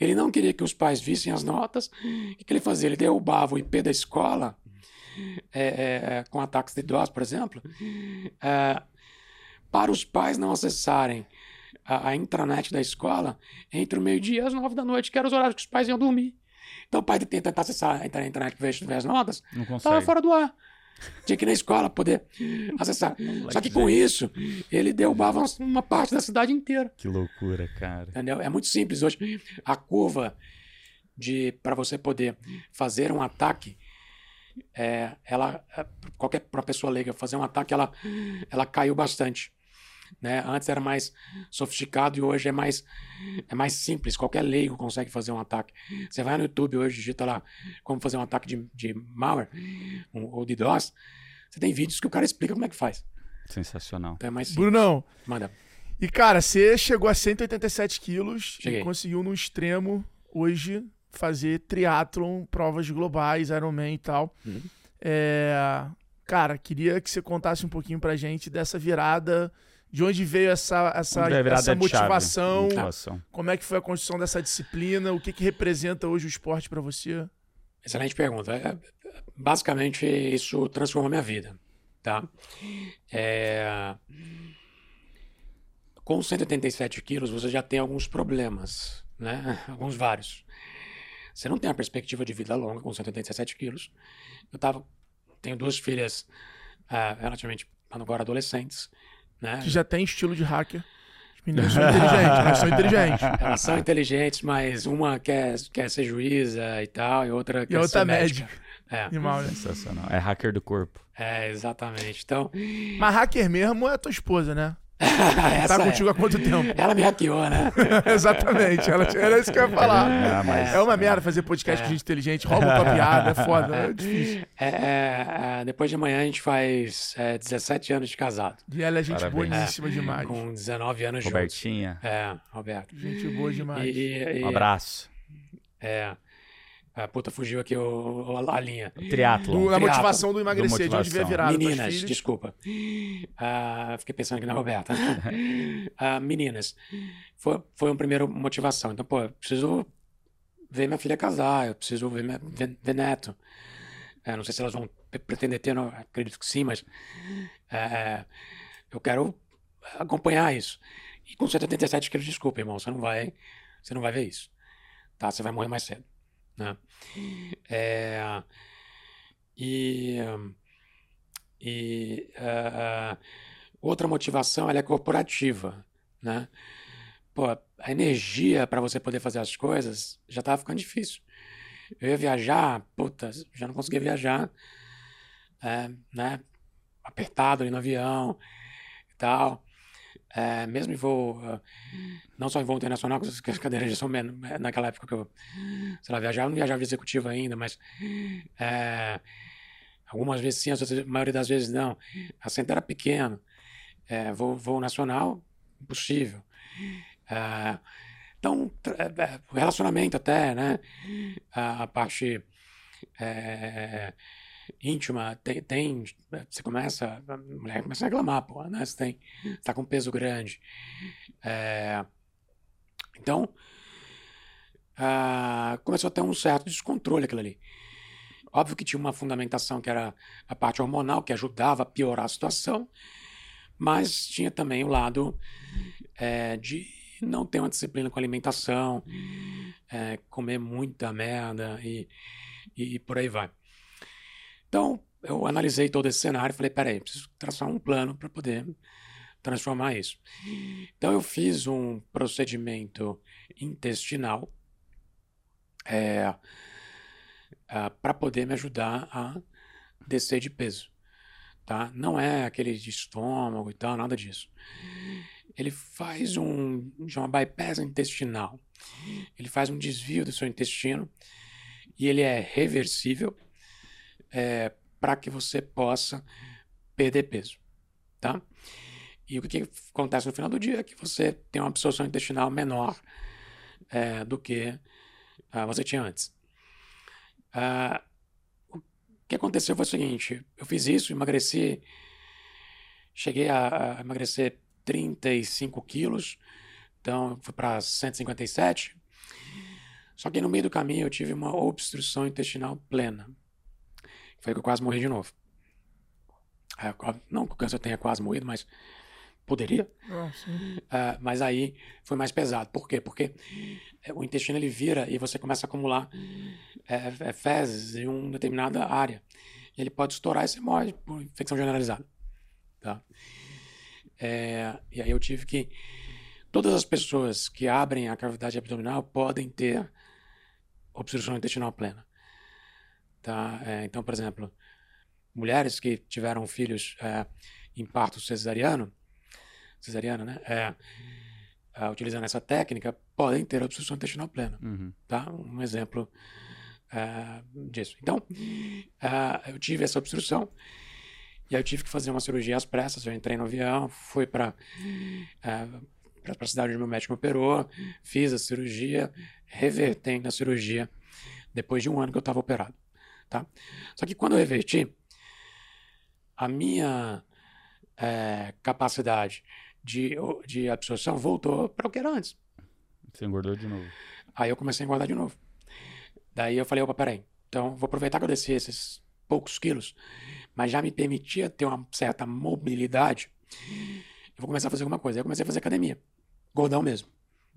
ele não queria que os pais vissem as notas. O que, que ele fazia? Ele derrubava o IP da escola é, é, com ataques de DOS, por exemplo, é, para os pais não acessarem a, a intranet da escola entre o meio-dia e as nove da noite, que eram os horários que os pais iam dormir. Então o pai tenta acessar a intranet para ver as notas, estava fora do ar. Tinha que ir na escola poder acessar. Só que com isso, ele derrubava uma parte da cidade inteira. Que loucura, cara. Entendeu? É muito simples hoje. A curva de para você poder fazer um ataque, é, ela é, qualquer pra pessoa leiga fazer um ataque, ela ela caiu bastante. Né? Antes era mais sofisticado e hoje é mais é mais simples. Qualquer leigo consegue fazer um ataque. Você vai no YouTube hoje, digita lá como fazer um ataque de, de malware um, ou de DOS. Você tem vídeos que o cara explica como é que faz. Sensacional. Então é mais simples. Brunão, Manda. e cara, você chegou a 187 quilos Cheguei. e conseguiu no extremo hoje fazer triatlon, provas globais, Ironman e tal. Uhum. É, cara, queria que você contasse um pouquinho pra gente dessa virada, de onde veio essa, essa, essa motivação, Motivação. como é que foi a construção dessa disciplina, o que, que representa hoje o esporte pra você? Excelente pergunta. É, Basicamente, isso transformou minha vida, tá? É, com 187 quilos você já tem alguns problemas, né? Alguns vários. Você não tem uma perspectiva de vida longa com 187 quilos. Eu tava, tenho duas filhas ah, relativamente agora adolescentes, né? Que já tem estilo de hacker. As meninas são inteligentes, elas são inteligentes. Elas são inteligentes, mas uma quer, quer ser juíza e tal, e outra quer E outra ser médica. médica. É, Animal, né? Sensacional. É hacker do corpo. é, exatamente. Então, Mas hacker mesmo é a tua esposa, né? Tá é. contigo há quanto tempo? Ela me hackeou, né? Exatamente, ela, era isso que eu ia falar. É, mas- É uma merda fazer podcast com gente inteligente, rouba tua piada, é foda, é difícil. É, é, é, depois de amanhã a gente faz é, 17 anos de casado. E ela é gente Parabéns. boníssima demais. Com 19 anos juntos. Robertinha, É, Roberto. Gente boa E, demais. e- e- um abraço. É. A puta fugiu aqui o, o- a linha. Do- Triatlo. motivação do emagrecer, de onde veio motivação. tuas Meninas, desculpa. Ah, fiquei pensando aqui na Roberta. Ah, meninas, foi, foi uma primeira motivação. Então, pô, eu preciso ver minha filha casar, eu preciso ver, minha, ver, ver neto. É, não sei se elas vão pre- pretender ter, não, acredito que sim, mas é, eu quero acompanhar isso. E com 77 quilos, desculpa, irmão, você não vai, você não vai ver isso. Tá? Você vai morrer mais cedo. Né? É, e e ah, ah, outra motivação ela é corporativa, né? Pô, a energia para você poder fazer as coisas já tava ficando difícil. Eu ia viajar, puta, já não conseguia viajar, é, né? Apertado ali no avião e tal. É, mesmo em voo, ah, não só em voo internacional, que as cadeiras já são menos, é, naquela época que eu, sei lá, viajava, não viajava executivo ainda, mas é, algumas vezes sim, a maioria das vezes não. Assento era pequeno. É, voo, voo nacional, impossível. É, então, é, o relacionamento até, né? A, a parte é, íntima, tem, tem- Você começa. A mulher começa a reclamar, pô, né? Você tem, tá com peso grande. É, então, começou a ter um certo descontrole aquilo ali. Óbvio que tinha uma fundamentação que era a parte hormonal, que ajudava a piorar a situação, mas tinha também o lado é, de não ter uma disciplina com alimentação, é, comer muita merda e, e por aí vai. Então, eu analisei todo esse cenário e falei: peraí, preciso traçar um plano para poder transformar isso. Então, eu fiz um procedimento intestinal é, para poder me ajudar a descer de peso, tá? Não é aquele de estômago e tal, nada disso. Ele faz um, chama bypass intestinal. Ele faz um desvio do seu intestino e ele é reversível para que você possa perder peso, tá? E o que acontece no final do dia é que você tem uma absorção intestinal menor é, do que ah, você tinha antes. Ah, o que aconteceu foi o seguinte: eu fiz isso, emagreci, cheguei a, a emagrecer 35 quilos, então fui para 157. Só que no meio do caminho eu tive uma obstrução intestinal plena. Foi que eu quase morri de novo. É, não que o câncer tenha quase morrido, mas poderia. Ah, mas aí foi mais pesado. Por quê? Porque eh, o intestino ele vira e você começa a acumular eh, fezes em uma determinada área. E ele pode estourar e você morre por infecção generalizada. Tá? Eh, e aí eu tive que. Todas as pessoas que abrem a cavidade abdominal podem ter obstrução intestinal plena. Tá? Eh, então, por exemplo, mulheres que tiveram filhos eh, em parto cesariano, né? É, ah, utilizando essa técnica, podem ter obstrução intestinal plena, Uhum. tá? Um exemplo ah, disso. Então, ah, eu tive essa obstrução e aí eu tive que fazer uma cirurgia às pressas. Eu entrei no avião, fui para para a cidade onde meu médico me operou, fiz a cirurgia, revertendo a cirurgia depois de um ano que eu estava operado, tá? Só que quando eu reverti, a minha eh, capacidade de, de absorção voltou para o que era antes. Você engordou de novo. Aí eu comecei a engordar de novo. Daí eu falei, opa, peraí. Então vou aproveitar que eu desci esses poucos quilos, mas já me permitia ter uma certa mobilidade. eu vou começar a fazer alguma coisa. Aí eu comecei a fazer academia. Gordão mesmo.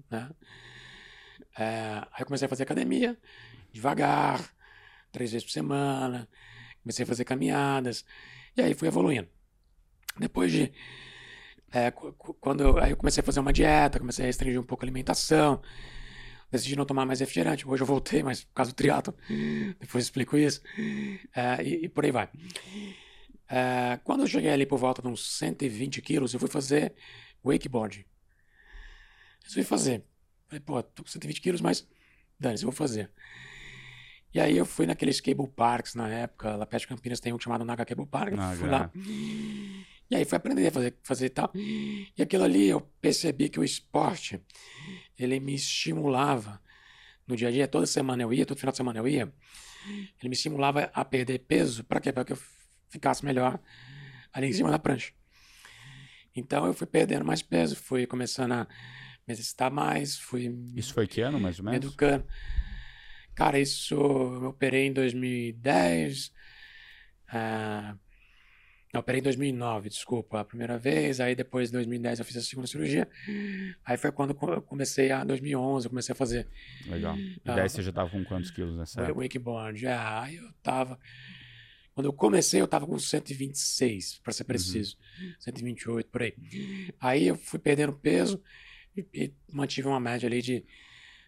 Né? É, aí eu comecei a fazer academia, devagar, três vezes por semana. Comecei a fazer caminhadas. E aí fui evoluindo. Depois de. É, quando eu, aí eu comecei a fazer uma dieta, comecei a restringir um pouco a alimentação. Decidi não tomar mais refrigerante. Hoje eu voltei, mas por causa do triatlo. Depois explico isso. É, e, e, por aí vai. É, quando eu cheguei ali por volta de uns 120 quilos, eu fui fazer wakeboard. Resolvi fazer. Falei, pô, tô com 120 quilos, mas dane-se, eu vou fazer. E aí eu fui naqueles cable parks na época, lá perto de Campinas tem um chamado Naga Cable Park, Naga. fui lá. E aí fui aprender a fazer, fazer tal. E aquilo ali eu percebi que o esporte, ele me estimulava no dia a dia, toda semana eu ia, todo final de semana eu ia. Ele me estimulava a perder peso, para quê? Para que eu ficasse melhor ali em cima da prancha. Então eu fui perdendo mais peso, fui começando a me exercitar mais, fui. Isso foi que ano, mais ou menos? Me educando. Cara, isso eu operei em 2010. Ah, eu operei em 2009, desculpa, a primeira vez. Aí depois, em 2010, eu fiz a segunda cirurgia. Aí foi quando eu comecei a. 2011, eu comecei a fazer. Legal. E daí uh, você já tava com quantos quilos nessa época? Wakeboard, já. É, aí eu tava. Quando eu comecei, eu tava com 126, para ser uhum. preciso. Uhum. 128, por aí. Aí eu fui perdendo peso e, e mantive uma média ali de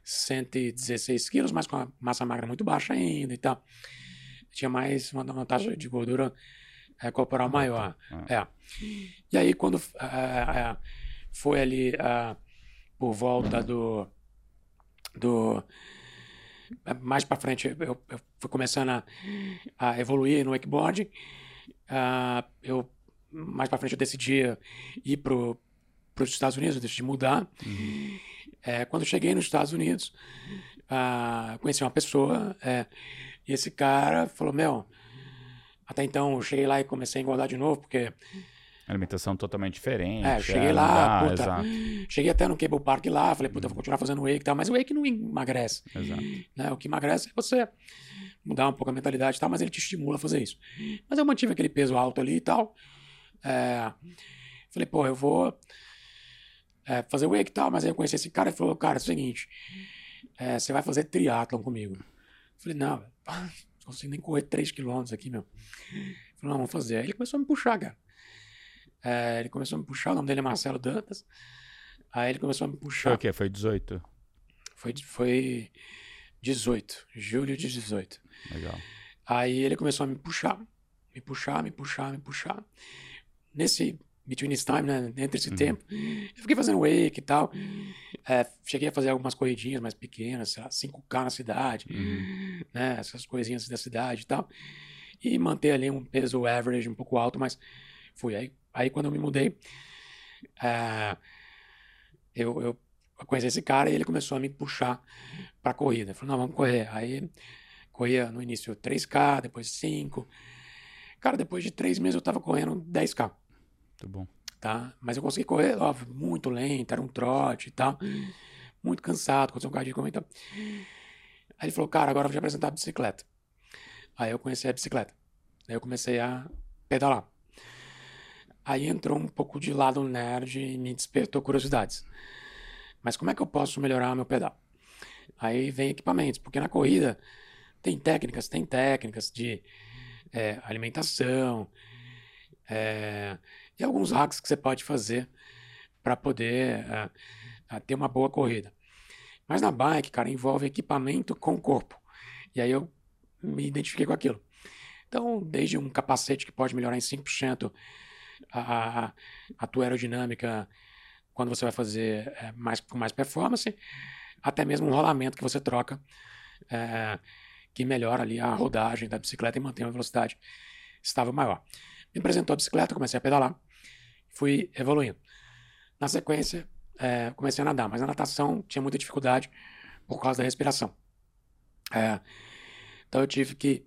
116 quilos, mas com a massa magra muito baixa ainda e tal. Tinha mais uma, uma taxa de gordura é, corporal ah, maior. Ah. É. E aí, quando uh, foi ali uh, por volta do. do mais para frente, eu, eu, fui começando a, a evoluir no wakeboard. Uh, eu mais para frente eu decidi ir para os Estados Unidos, eu decidi mudar. Uhum. É, quando cheguei nos Estados Unidos, uh, conheci uma pessoa é, e esse cara falou: Meu, até então eu cheguei lá e comecei a engordar de novo, porque. Alimentação totalmente diferente. É, cheguei é, lá, puta, exato. cheguei até no Cable Park lá, falei, puta, vou continuar fazendo wake e tal, mas o wake não emagrece. Exato. Né? O que emagrece é você mudar um pouco a mentalidade e tal, mas ele te estimula a fazer isso. Mas eu mantive aquele peso alto ali e tal. É, falei, pô, eu vou é, fazer wake e tal, mas aí eu conheci esse cara e falou, cara, é o seguinte, é, você vai fazer triatlon comigo. Eu falei, não, não consigo nem correr 3 km aqui, meu. Ele falou, não, vamos fazer. Aí ele começou a me puxar, cara. É, ele começou a me puxar, o nome dele é Marcelo Dantas. Aí ele começou a me puxar. Foi o quê? Foi 18? Foi, foi 18, julho de 18. Legal. Aí ele começou a me puxar, me puxar, me puxar, me puxar. Nesse between this time, né? Entre esse uhum. tempo. Eu fiquei fazendo wake e tal. É, cheguei a fazer algumas corridinhas mais pequenas, sei lá, 5K na cidade, uhum. né? Essas coisinhas da cidade e tal. E manter ali um peso average um pouco alto, mas fui. Aí, aí quando eu me mudei, é, eu, eu conheci esse cara e ele começou a me puxar pra corrida. Falou, não, vamos correr. Aí corria no início 3K, depois 5. Cara, depois de três meses eu tava correndo 10K. Muito bom. Tá? Mas eu consegui correr, óbvio, muito lento, era um trote e tal. Muito cansado, aconteceu um cardíaco e tal. Aí ele falou, cara, agora eu vou te apresentar a bicicleta. Aí eu conheci a bicicleta. Aí eu comecei a pedalar. Aí entrou um pouco de lado nerd e me despertou curiosidades. Mas como é que eu posso melhorar meu pedal? Aí vem equipamentos, porque na corrida tem técnicas, tem técnicas de é, alimentação, é, e alguns hacks que você pode fazer para poder uh, ter uma boa corrida. Mas na bike, cara, envolve equipamento com o corpo. E aí eu me identifiquei com aquilo. Então, desde um capacete que pode melhorar em 5% a, a, a tua aerodinâmica quando você vai fazer é, mais, com mais performance, até mesmo um rolamento que você troca, é, que melhora ali a rodagem da bicicleta e mantém uma velocidade estável maior. Me apresentou a bicicleta, comecei a pedalar fui evoluindo. Na sequência, é, comecei a nadar, mas na natação tinha muita dificuldade por causa da respiração. É, então eu tive que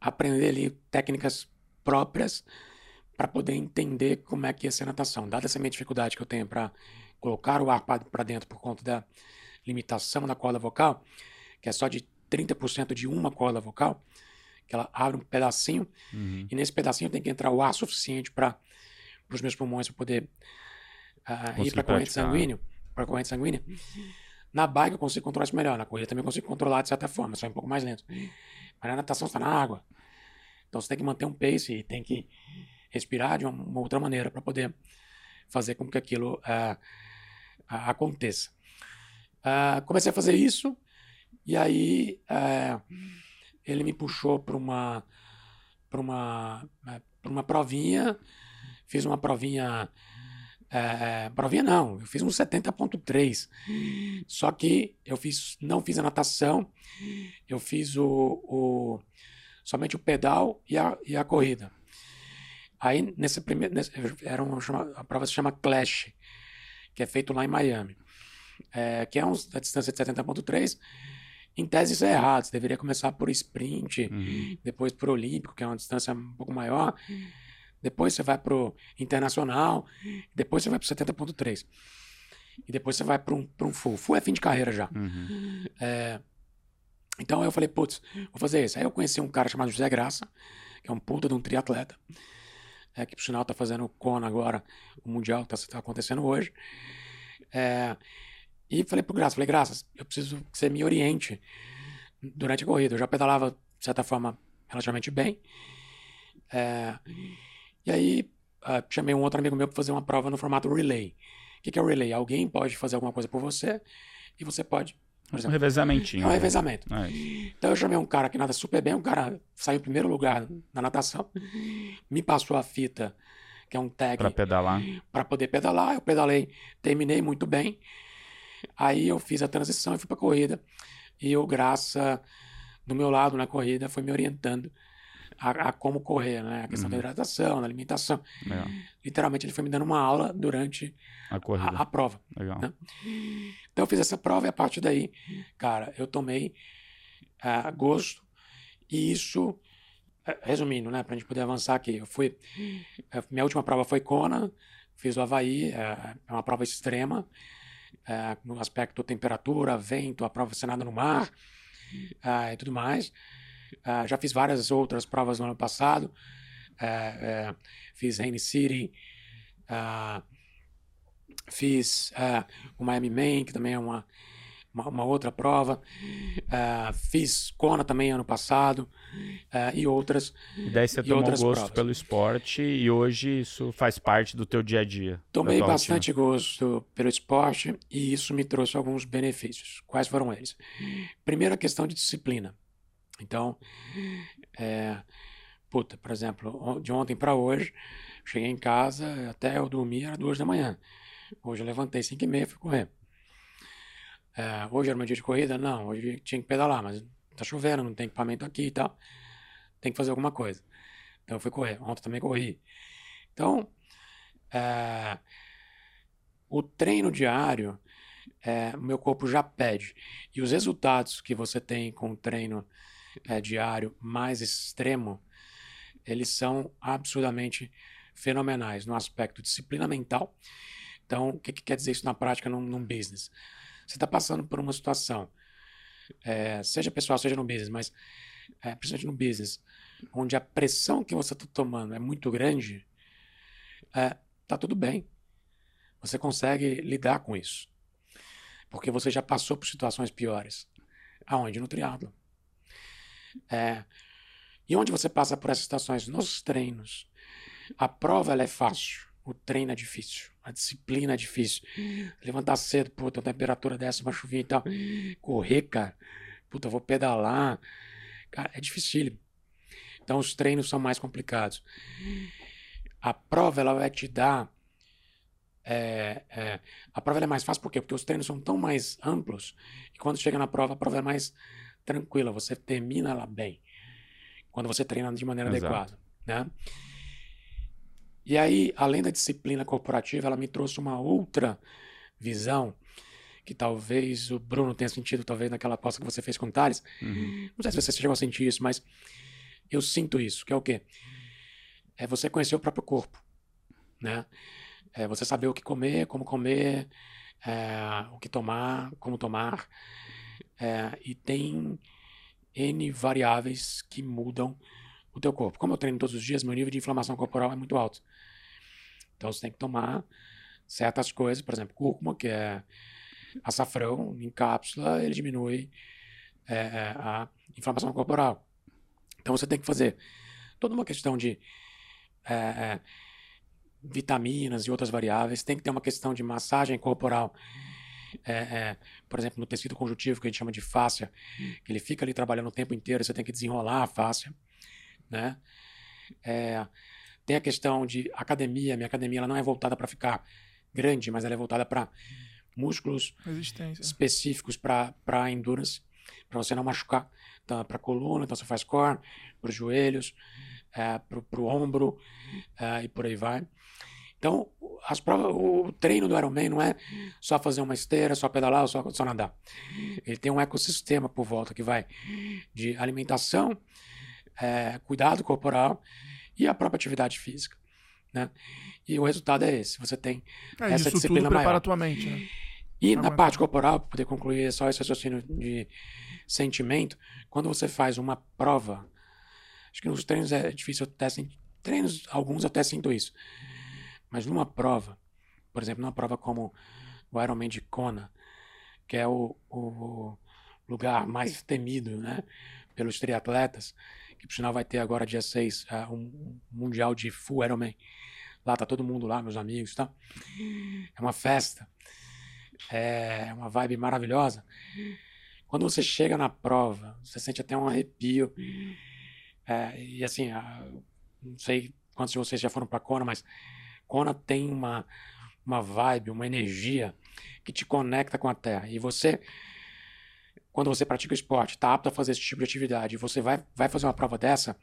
aprender ali técnicas próprias para poder entender como é que ia ser a natação. Dada essa minha dificuldade que eu tenho para colocar o ar para dentro por conta da limitação da corda vocal, que é só de 30% de uma corda vocal, que ela abre um pedacinho, uhum. e nesse pedacinho tem que entrar o ar suficiente para para os meus pulmões para poder ah, ir para corrente praticar. sanguínea, para corrente sanguínea, na bike eu consigo controlar isso melhor. Na corrida também consigo controlar de certa forma, só é um pouco mais lento. Mas na natação está na água. Então você tem que manter um pace e tem que respirar de uma, uma outra maneira para poder fazer com que aquilo ah, ah, aconteça. Ah, comecei a fazer isso e aí ele me puxou para uma para uma para uma provinha, fiz uma provinha é, provinha não, eu fiz um 70.3. Só que eu fiz, não fiz a natação, eu fiz o, o somente o pedal e a, e a corrida. Aí nesse primeiro, nesse, era uma, a prova se chama Clash, que é feito lá em Miami, é, que é um, a distância de 70.3. Em tese isso é errado, você deveria começar por sprint, Uhum. depois por olímpico, que é uma distância um pouco maior. Depois você vai pro internacional, depois você vai pro 70.3. E depois você vai para um, pra um full. Full é fim de carreira já. Uhum. É, então eu falei, putz, vou fazer isso. Aí eu conheci um cara chamado José Graça, que é um puta de um triatleta, é, que por sinal tá fazendo o Kona agora, o Mundial tá, tá acontecendo hoje. É, e falei pro Graça, falei, Graça, eu preciso que você me oriente durante a corrida. Eu já pedalava, de certa forma, relativamente bem. É, e aí ah, chamei um outro amigo meu para fazer uma prova no formato relay. O que, que é o relay? Alguém pode fazer alguma coisa por você e você pode, por Um exemplo, revezamentinho. é um né? revezamento. É. Então eu chamei um cara que nada super bem, um cara saiu em primeiro lugar na natação, me passou a fita, que é um tag, Pra pedalar. para poder pedalar. Eu pedalei, terminei muito bem. Aí eu fiz a transição e fui para corrida. E o Graça, do meu lado na corrida, foi me orientando a, a como correr, né? A questão da Uhum. hidratação, da alimentação. Legal. Literalmente ele foi me dando uma aula durante A a, a prova. Legal. né? Então eu fiz essa prova e a partir daí, cara, eu tomei ah, gosto e isso, eh, resumindo, né, pra gente poder avançar aqui, eu fui, eh, minha última prova foi Kona, fiz o Havaí, é uma prova extrema, no aspecto temperatura, vento, a prova ser nada no mar e tudo mais. Ah, já fiz várias outras provas no ano passado, eh, eh, fiz Rainy City, ah, Fiz ah, o Miami Man, que também é uma, uma, uma outra prova. Fiz Kona também ano passado. e outras. E daí você E tomou gosto provas. pelo esporte e hoje isso faz parte do teu dia a dia. Tomei tua rotina. bastante gosto pelo esporte e isso me trouxe alguns benefícios. Quais foram eles? Primeiro, a questão de disciplina. Então, é, puta, por exemplo, de ontem para hoje, cheguei em casa, até eu dormir era duas da manhã. Hoje eu levantei cinco e meia fui correr. É, hoje era meu dia de corrida? Não, hoje tinha que pedalar, mas tá chovendo, não tem equipamento aqui e tal. Tem que fazer alguma coisa. Então eu fui correr. Ontem também corri. Então, é, o treino diário, é, meu corpo já pede. E os resultados que você tem com o treino é, diário mais extremo, eles são absurdamente fenomenais no aspecto disciplina mental. Então, o que, que quer dizer isso na prática num, num business? Você está passando por uma situação, é, seja pessoal, seja no business, mas é, principalmente no business, onde a pressão que você está tomando é muito grande, é, tá tudo bem. Você consegue lidar com isso. Porque você já passou por situações piores. Aonde? No triatlo. É, e onde você passa por essas situações? Nos treinos. A prova é fácil. O treino é difícil. A disciplina é difícil. Levantar cedo, puta, a temperatura dessa, uma chuvinha e tal. Correr, cara. Puta, vou pedalar. Cara, é dificílimo. Então os treinos são mais complicados. A prova ela vai te dar. é, é, a prova é mais fácil por quê? Porque os treinos são tão mais amplos e quando chega na prova, a prova é mais tranquila. Você termina ela bem quando você treina de maneira Exato. adequada, né? E aí, além da disciplina corporativa, ela me trouxe uma outra visão que talvez o Bruno tenha sentido, talvez naquela aposta que você fez com o Thales. Uhum. Não sei se você chegou a sentir isso, mas eu sinto isso, que é o quê? É você conhecer o próprio corpo, né? É você saber o que comer, como comer, é, o que tomar, como tomar. É, e tem N variáveis que mudam o teu corpo. Como eu treino todos os dias, meu nível de inflamação corporal é muito alto. Então você tem que tomar certas coisas, por exemplo, cúrcuma, que é açafrão em cápsula, ele diminui é, é, a inflamação corporal. Então você tem que fazer toda uma questão de é, é, vitaminas e outras variáveis, tem que ter uma questão de massagem corporal. É, é, por exemplo, no tecido conjuntivo, que a gente chama de fáscia, que ele fica ali trabalhando o tempo inteiro, você tem que desenrolar a fáscia, né? É, tem a questão de academia, minha academia ela não é voltada para ficar grande, mas ela é voltada para músculos específicos para endurance, para você não machucar. Então, para a coluna, então você faz core, para os joelhos, é, para o ombro é, e por aí vai. Então, as provas, o treino do Ironman não é só fazer uma esteira, só pedalar, só, só nadar. Ele tem um ecossistema por volta que vai de alimentação, é, cuidado corporal e a própria atividade física. Né? E o resultado é esse. Você tem é, essa isso disciplina tudo prepara maior. tua mente, né? E na parte corporal, para poder concluir só esse raciocínio de sentimento, quando você faz uma prova, acho que nos treinos é difícil até treinos, alguns até sinto isso. Mas numa prova, por exemplo, numa prova como o Ironman de Kona, que é o, o lugar mais temido, né, pelos triatletas, que por sinal vai ter agora dia 6 uh, é, um mundial de full Ironman. Lá tá todo mundo lá, meus amigos, tá? É uma festa. É uma vibe maravilhosa. Quando você chega na prova, você sente até um arrepio. É, e assim, não sei quantos de vocês já foram para Kona, mas Kona tem uma, uma vibe, uma energia que te conecta com a Terra. E você, quando você pratica o esporte, está apto a fazer esse tipo de atividade, e você vai, vai fazer uma prova dessa,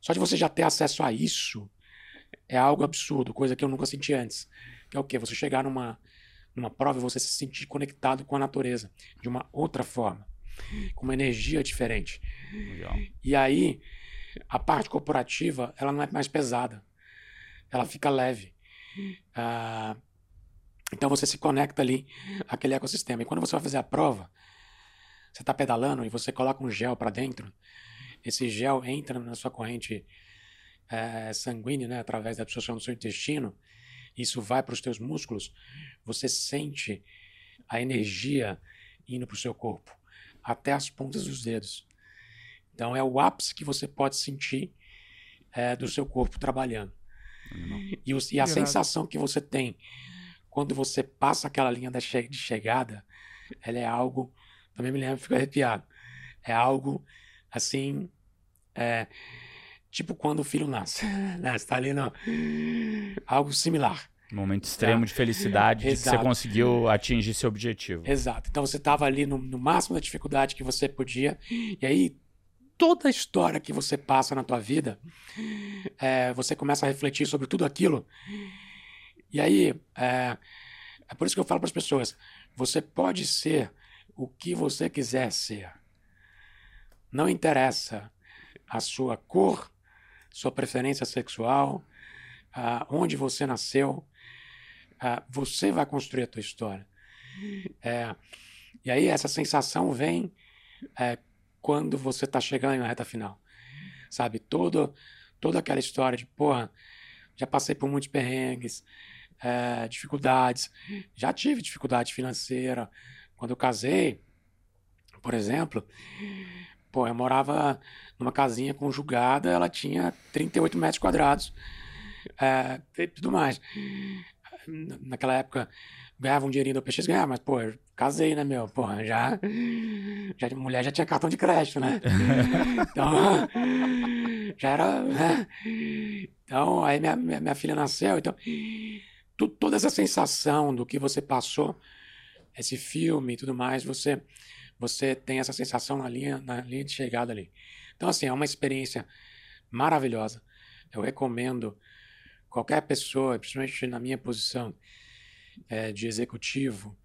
só de você já ter acesso a isso é algo absurdo, coisa que eu nunca senti antes. Que é o quê? Você chegar numa, numa prova e você se sentir conectado com a natureza de uma outra forma, com uma energia diferente. Legal. E aí, a parte corporativa, ela não é mais pesada, ela fica leve. Ah, então você se conecta ali àquele ecossistema. E quando você vai fazer a prova, você está pedalando e você coloca um gel para dentro, esse gel entra na sua corrente é, sanguínea, né, através da absorção do seu intestino, isso vai para os teus músculos, você sente a energia indo para o seu corpo, até as pontas dos dedos. Então é o ápice que você pode sentir é, do seu corpo trabalhando. E, o, e, a sensação que você tem quando você passa aquela linha che de chegada, ela é algo. Também me lembro, fico arrepiado. É algo assim. É, tipo quando o filho nasce. Você está ali, não. Algo similar. Um momento extremo tá? de felicidade de que você conseguiu atingir seu objetivo. Exato. Então você estava ali no, no, máximo da dificuldade que você podia, e aí toda a história que você passa na tua vida, é, você começa a refletir sobre tudo aquilo. E aí, é, é por isso que eu falo para as pessoas: você pode ser o que você quiser ser. Não interessa a sua cor, sua preferência sexual, onde você nasceu, você vai construir a tua história. É, e aí essa sensação vem é, quando você está chegando na reta final. Sabe? Todo, toda aquela história de, porra, já passei por muitos perrengues, é, dificuldades, já tive dificuldade financeira. Quando eu casei, por exemplo, pô, eu morava numa casinha conjugada, ela tinha 38 metros quadrados é, e tudo mais. Naquela época, ganhava um dinheirinho do PX, ganhava, mas, pô, casei, né, meu? Porra, já, já. Mulher já tinha cartão de crédito, né? Então, já era. Né? Então, aí minha, minha, minha, filha nasceu. Então, tu, toda essa sensação do que você passou, esse filme e tudo mais, você, você tem essa sensação na linha, na linha de chegada ali. Então, assim, é uma experiência maravilhosa. Eu recomendo qualquer pessoa, principalmente na minha posição, é, de executivo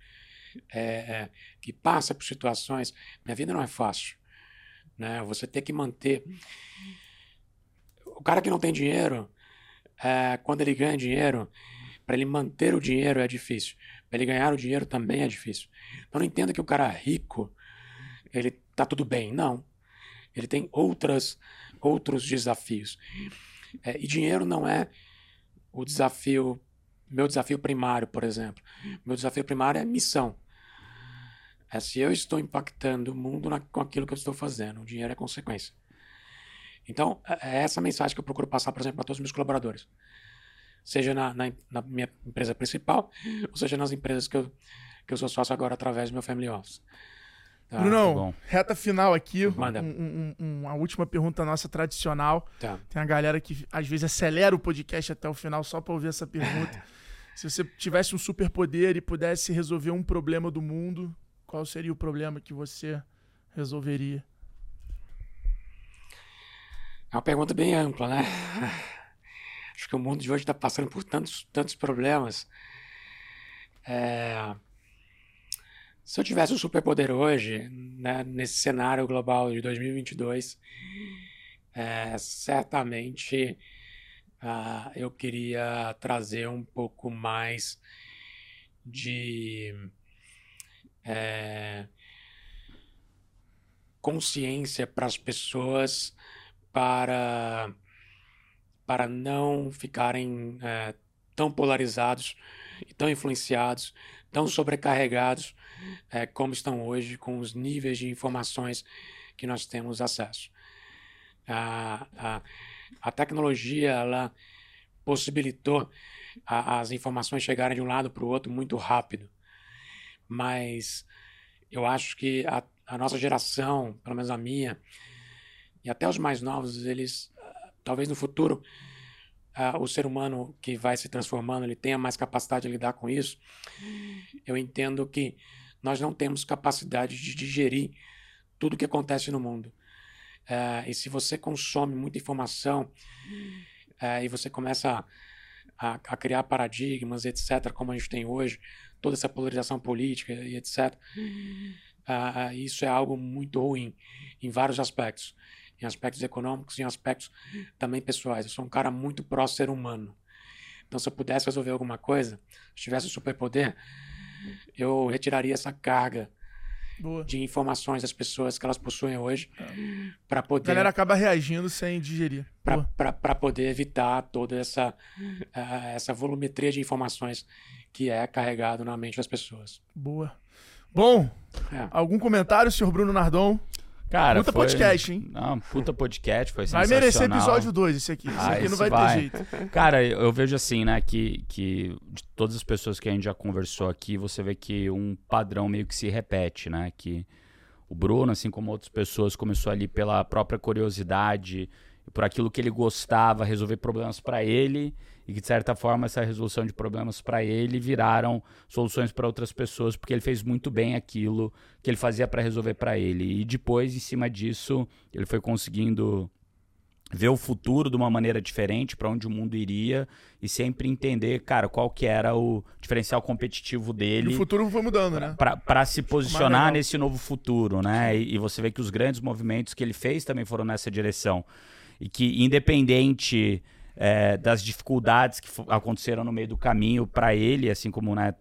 é, é, que passa por situações. Minha vida não é fácil. Né? Você tem que manter. O cara que não tem dinheiro, é, quando ele ganha dinheiro, para ele manter o dinheiro é difícil. Para ele ganhar o dinheiro também é difícil. Então não entenda que o cara rico, ele tá tudo bem. Não. Ele tem outras, outros desafios. É, e dinheiro não é o desafio meu desafio primário, por exemplo. Meu desafio primário é missão. É se eu estou impactando o mundo na, com aquilo que eu estou fazendo. O dinheiro é consequência. Então, é, é essa mensagem que eu procuro passar, por exemplo, para todos os meus colaboradores. Seja na, na, na, minha empresa principal, ou seja nas empresas que eu, que eu sou sócio agora através do meu Family Office. Tá. Brunão, reta final aqui. Manda. Um, um, uma última pergunta nossa tradicional. Tá. Tem a galera que às vezes acelera o podcast até o final só para ouvir essa pergunta. Se você tivesse um superpoder e pudesse resolver um problema do mundo, qual seria o problema que você resolveria? É uma pergunta bem ampla, né? Acho que o mundo de hoje está passando por tantos, tantos problemas. É... Se eu tivesse um superpoder hoje, né, nesse cenário global de 2022, é, certamente uh, eu queria trazer um pouco mais de é, consciência para as pessoas para para não ficarem é, tão polarizados e tão influenciados, tão sobrecarregados é, como estão hoje com os níveis de informações que nós temos acesso. A, a, a tecnologia ela possibilitou a, as informações chegarem de um lado para o outro muito rápido, mas eu acho que a, a nossa geração, pelo menos a minha, e até os mais novos, eles talvez no futuro uh, o ser humano que vai se transformando ele tenha mais capacidade de lidar com isso. Eu entendo que nós não temos capacidade de digerir tudo que acontece no mundo. Uh, e se você consome muita informação uh, e você começa a, a, criar paradigmas, etc., como a gente tem hoje, toda essa polarização política e etc., uh, isso é algo muito ruim em vários aspectos em aspectos econômicos e em aspectos também pessoais. Eu sou um cara muito pró-ser humano. Então, se eu pudesse resolver alguma coisa, se tivesse um superpoder, eu retiraria essa carga Boa. de informações das pessoas que elas possuem hoje é. para poder. A galera acaba reagindo sem digerir. Para poder evitar toda essa, uh, essa volumetria de informações que é carregado na mente das pessoas. Boa. Bom, é. algum comentário, senhor Bruno Nardon? Cara, puta foi... podcast, hein? Não, puta podcast, foi Vai merecer episódio 2 esse aqui. Esse ah, aqui não vai, vai, ter jeito. Cara, eu vejo assim, né, que, que de todas as pessoas que a gente já conversou aqui, você vê que um padrão meio que se repete, né? Que o Bruno, assim como outras pessoas, começou ali pela própria curiosidade, por aquilo que ele gostava, resolver problemas para ele e que de certa forma essa resolução de problemas para ele viraram soluções para outras pessoas porque ele fez muito bem aquilo que ele fazia para resolver para ele e depois em cima disso ele foi conseguindo ver o futuro de uma maneira diferente para onde o mundo iria e sempre entender, cara, qual que era o diferencial competitivo dele. E o futuro foi mudando, né? Para se posicionar nesse novo futuro, né? E, e, você vê que os grandes movimentos que ele fez também foram nessa direção. E que independente é, das dificuldades que aconteceram no meio do caminho para ele, assim como né,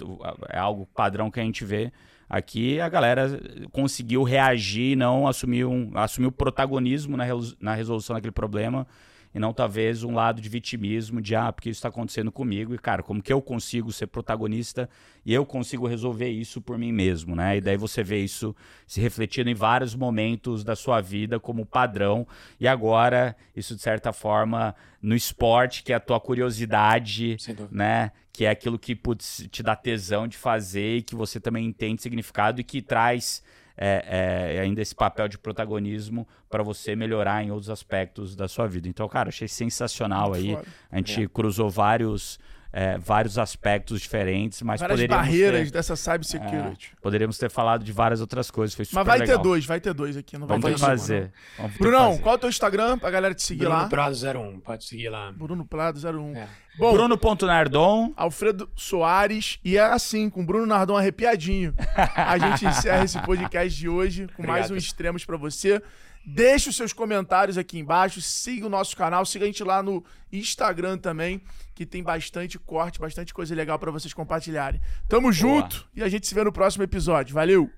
é algo padrão que a gente vê aqui, a galera conseguiu reagir, não assumir um, assumir o protagonismo na resolução daquele problema e não talvez um lado de vitimismo de ah, porque isso está acontecendo comigo e cara, como que eu consigo ser protagonista e eu consigo resolver isso por mim mesmo, né? E daí você vê isso se refletindo em vários momentos da sua vida como padrão e agora isso de certa forma no esporte, que é a tua curiosidade, né? Que é aquilo que putz, te dá tesão de fazer e que você também entende significado e que traz é, é, ainda esse papel de protagonismo para você melhorar em outros aspectos da sua vida. Então, cara, achei sensacional aí. A gente é. cruzou vários. É, vários aspectos diferentes, mas várias poderíamos barreiras ter, dessa cybersecurity. É, poderíamos ter falado de várias outras coisas. Foi mas vai legal. ter dois, vai ter dois aqui. Não vai Vamos ter fazer. Vamos Brunão, fazer. qual é o teu Instagram pra galera te seguir Bruno lá? Bruno Prado 01, pode seguir lá. Bruno Prado 01. É. Bom, Bruno.nardon. Alfredo Soares. E é assim, com Bruno Nardon arrepiadinho. A gente encerra esse podcast de hoje com Obrigado. mais um Extremos para você. Deixe os seus comentários aqui embaixo, siga o nosso canal, siga a gente lá no Instagram também, que tem bastante corte, bastante coisa legal para vocês compartilharem. Tamo Boa. junto e a gente se vê no próximo episódio. Valeu!